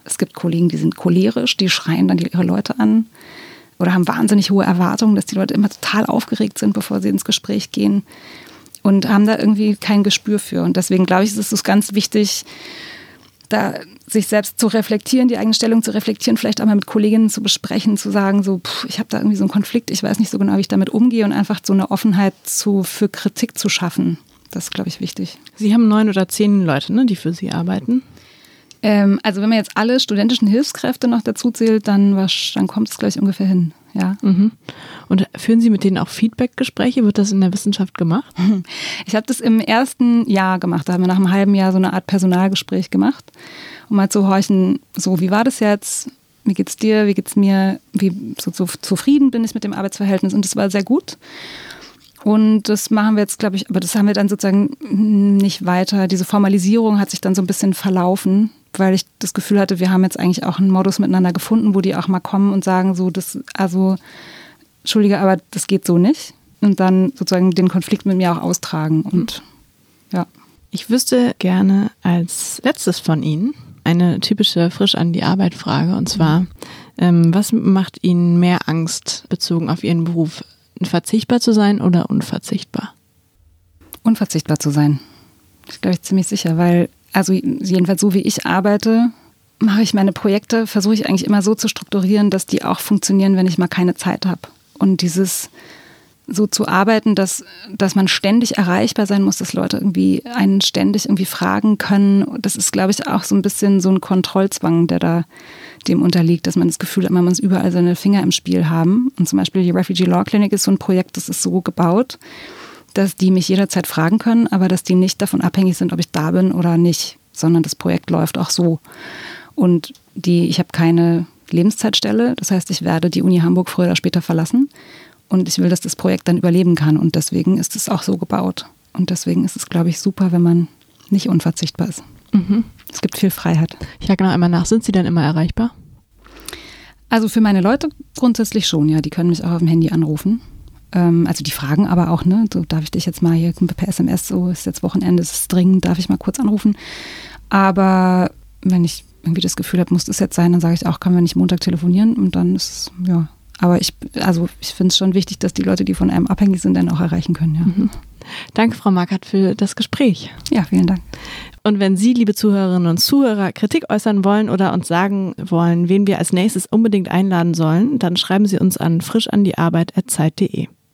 Es gibt Kollegen, die sind cholerisch, die schreien dann ihre Leute an oder haben wahnsinnig hohe Erwartungen, dass die Leute immer total aufgeregt sind, bevor sie ins Gespräch gehen und haben da irgendwie kein Gespür für. Und deswegen glaube ich, ist es ganz wichtig, da sich selbst zu reflektieren, die eigene Stellung zu reflektieren, vielleicht auch mal mit Kolleginnen zu besprechen, zu sagen, so, pff, ich habe da irgendwie so einen Konflikt, ich weiß nicht so genau, wie ich damit umgehe und einfach so eine Offenheit zu, für Kritik zu schaffen. Das ist, glaube ich, wichtig. Sie haben neun oder zehn Leute, ne, die für Sie arbeiten. Ähm, also wenn man jetzt alle studentischen Hilfskräfte noch dazu zählt, dann, dann kommt es gleich ungefähr hin. Ja. Mhm. Und führen Sie mit denen auch Feedback-Gespräche? Wird das in der Wissenschaft gemacht? *laughs* Ich habe das im ersten Jahr gemacht. Da haben wir nach einem halben Jahr so eine Art Personalgespräch gemacht, um mal zu horchen, so wie war das jetzt? Wie geht's dir? Wie geht's mir? Wie so, so zufrieden bin ich mit dem Arbeitsverhältnis? Und das war sehr gut. Und das machen wir jetzt, glaube ich, aber das haben wir dann sozusagen nicht weiter. Diese Formalisierung hat sich dann so ein bisschen verlaufen, weil ich das Gefühl hatte, wir haben jetzt eigentlich auch einen Modus miteinander gefunden, wo die auch mal kommen und sagen, so, das, also, Entschuldige, aber das geht so nicht. Und dann sozusagen den Konflikt mit mir auch austragen. Und ja. Ich wüsste gerne als letztes von Ihnen eine typische frisch an die Arbeit Frage. Und zwar, ähm, was macht Ihnen mehr Angst bezogen auf Ihren Beruf? Verzichtbar zu sein oder unverzichtbar? Unverzichtbar zu sein. Das glaube ich ziemlich sicher, weil, also jedenfalls so wie ich arbeite, mache ich meine Projekte, versuche ich eigentlich immer so zu strukturieren, dass die auch funktionieren, wenn ich mal keine Zeit habe. Und dieses so zu arbeiten, dass, dass man ständig erreichbar sein muss, dass Leute irgendwie einen ständig irgendwie fragen können. Das ist, glaube ich, auch so ein bisschen so ein Kontrollzwang, der da dem unterliegt, dass man das Gefühl hat, man muss überall seine Finger im Spiel haben. Und zum Beispiel die Refugee Law Clinic ist so ein Projekt, das ist so gebaut, dass die mich jederzeit fragen können, aber dass die nicht davon abhängig sind, ob ich da bin oder nicht, sondern das Projekt läuft auch so. Und die, ich habe keine Lebenszeitstelle, das heißt, ich werde die Uni Hamburg früher oder später verlassen. Und ich will, dass das Projekt dann überleben kann. Und deswegen ist es auch so gebaut. Und deswegen ist es, glaube ich, super, wenn man nicht unverzichtbar ist. Mhm. Es gibt viel Freiheit. Ich frage noch einmal nach, sind Sie denn immer erreichbar? Also für meine Leute grundsätzlich schon, ja. Die können mich auch auf dem Handy anrufen. Ähm, also die fragen aber auch, ne, so darf ich dich jetzt mal hier per SMS, so ist jetzt Wochenende, ist es dringend, darf ich mal kurz anrufen. Aber wenn ich irgendwie das Gefühl habe, muss das jetzt sein, dann sage ich auch, können wir nicht Montag telefonieren und dann ist es, ja, aber ich, also ich finde es schon wichtig, dass die Leute, die von einem abhängig sind, dann auch erreichen können. Ja. Mhm. Danke, Frau Markert, für das Gespräch. Ja, vielen Dank. Und wenn Sie, liebe Zuhörerinnen und Zuhörer, Kritik äußern wollen oder uns sagen wollen, wen wir als nächstes unbedingt einladen sollen, dann schreiben Sie uns an frischandiarbeit.zeit.de.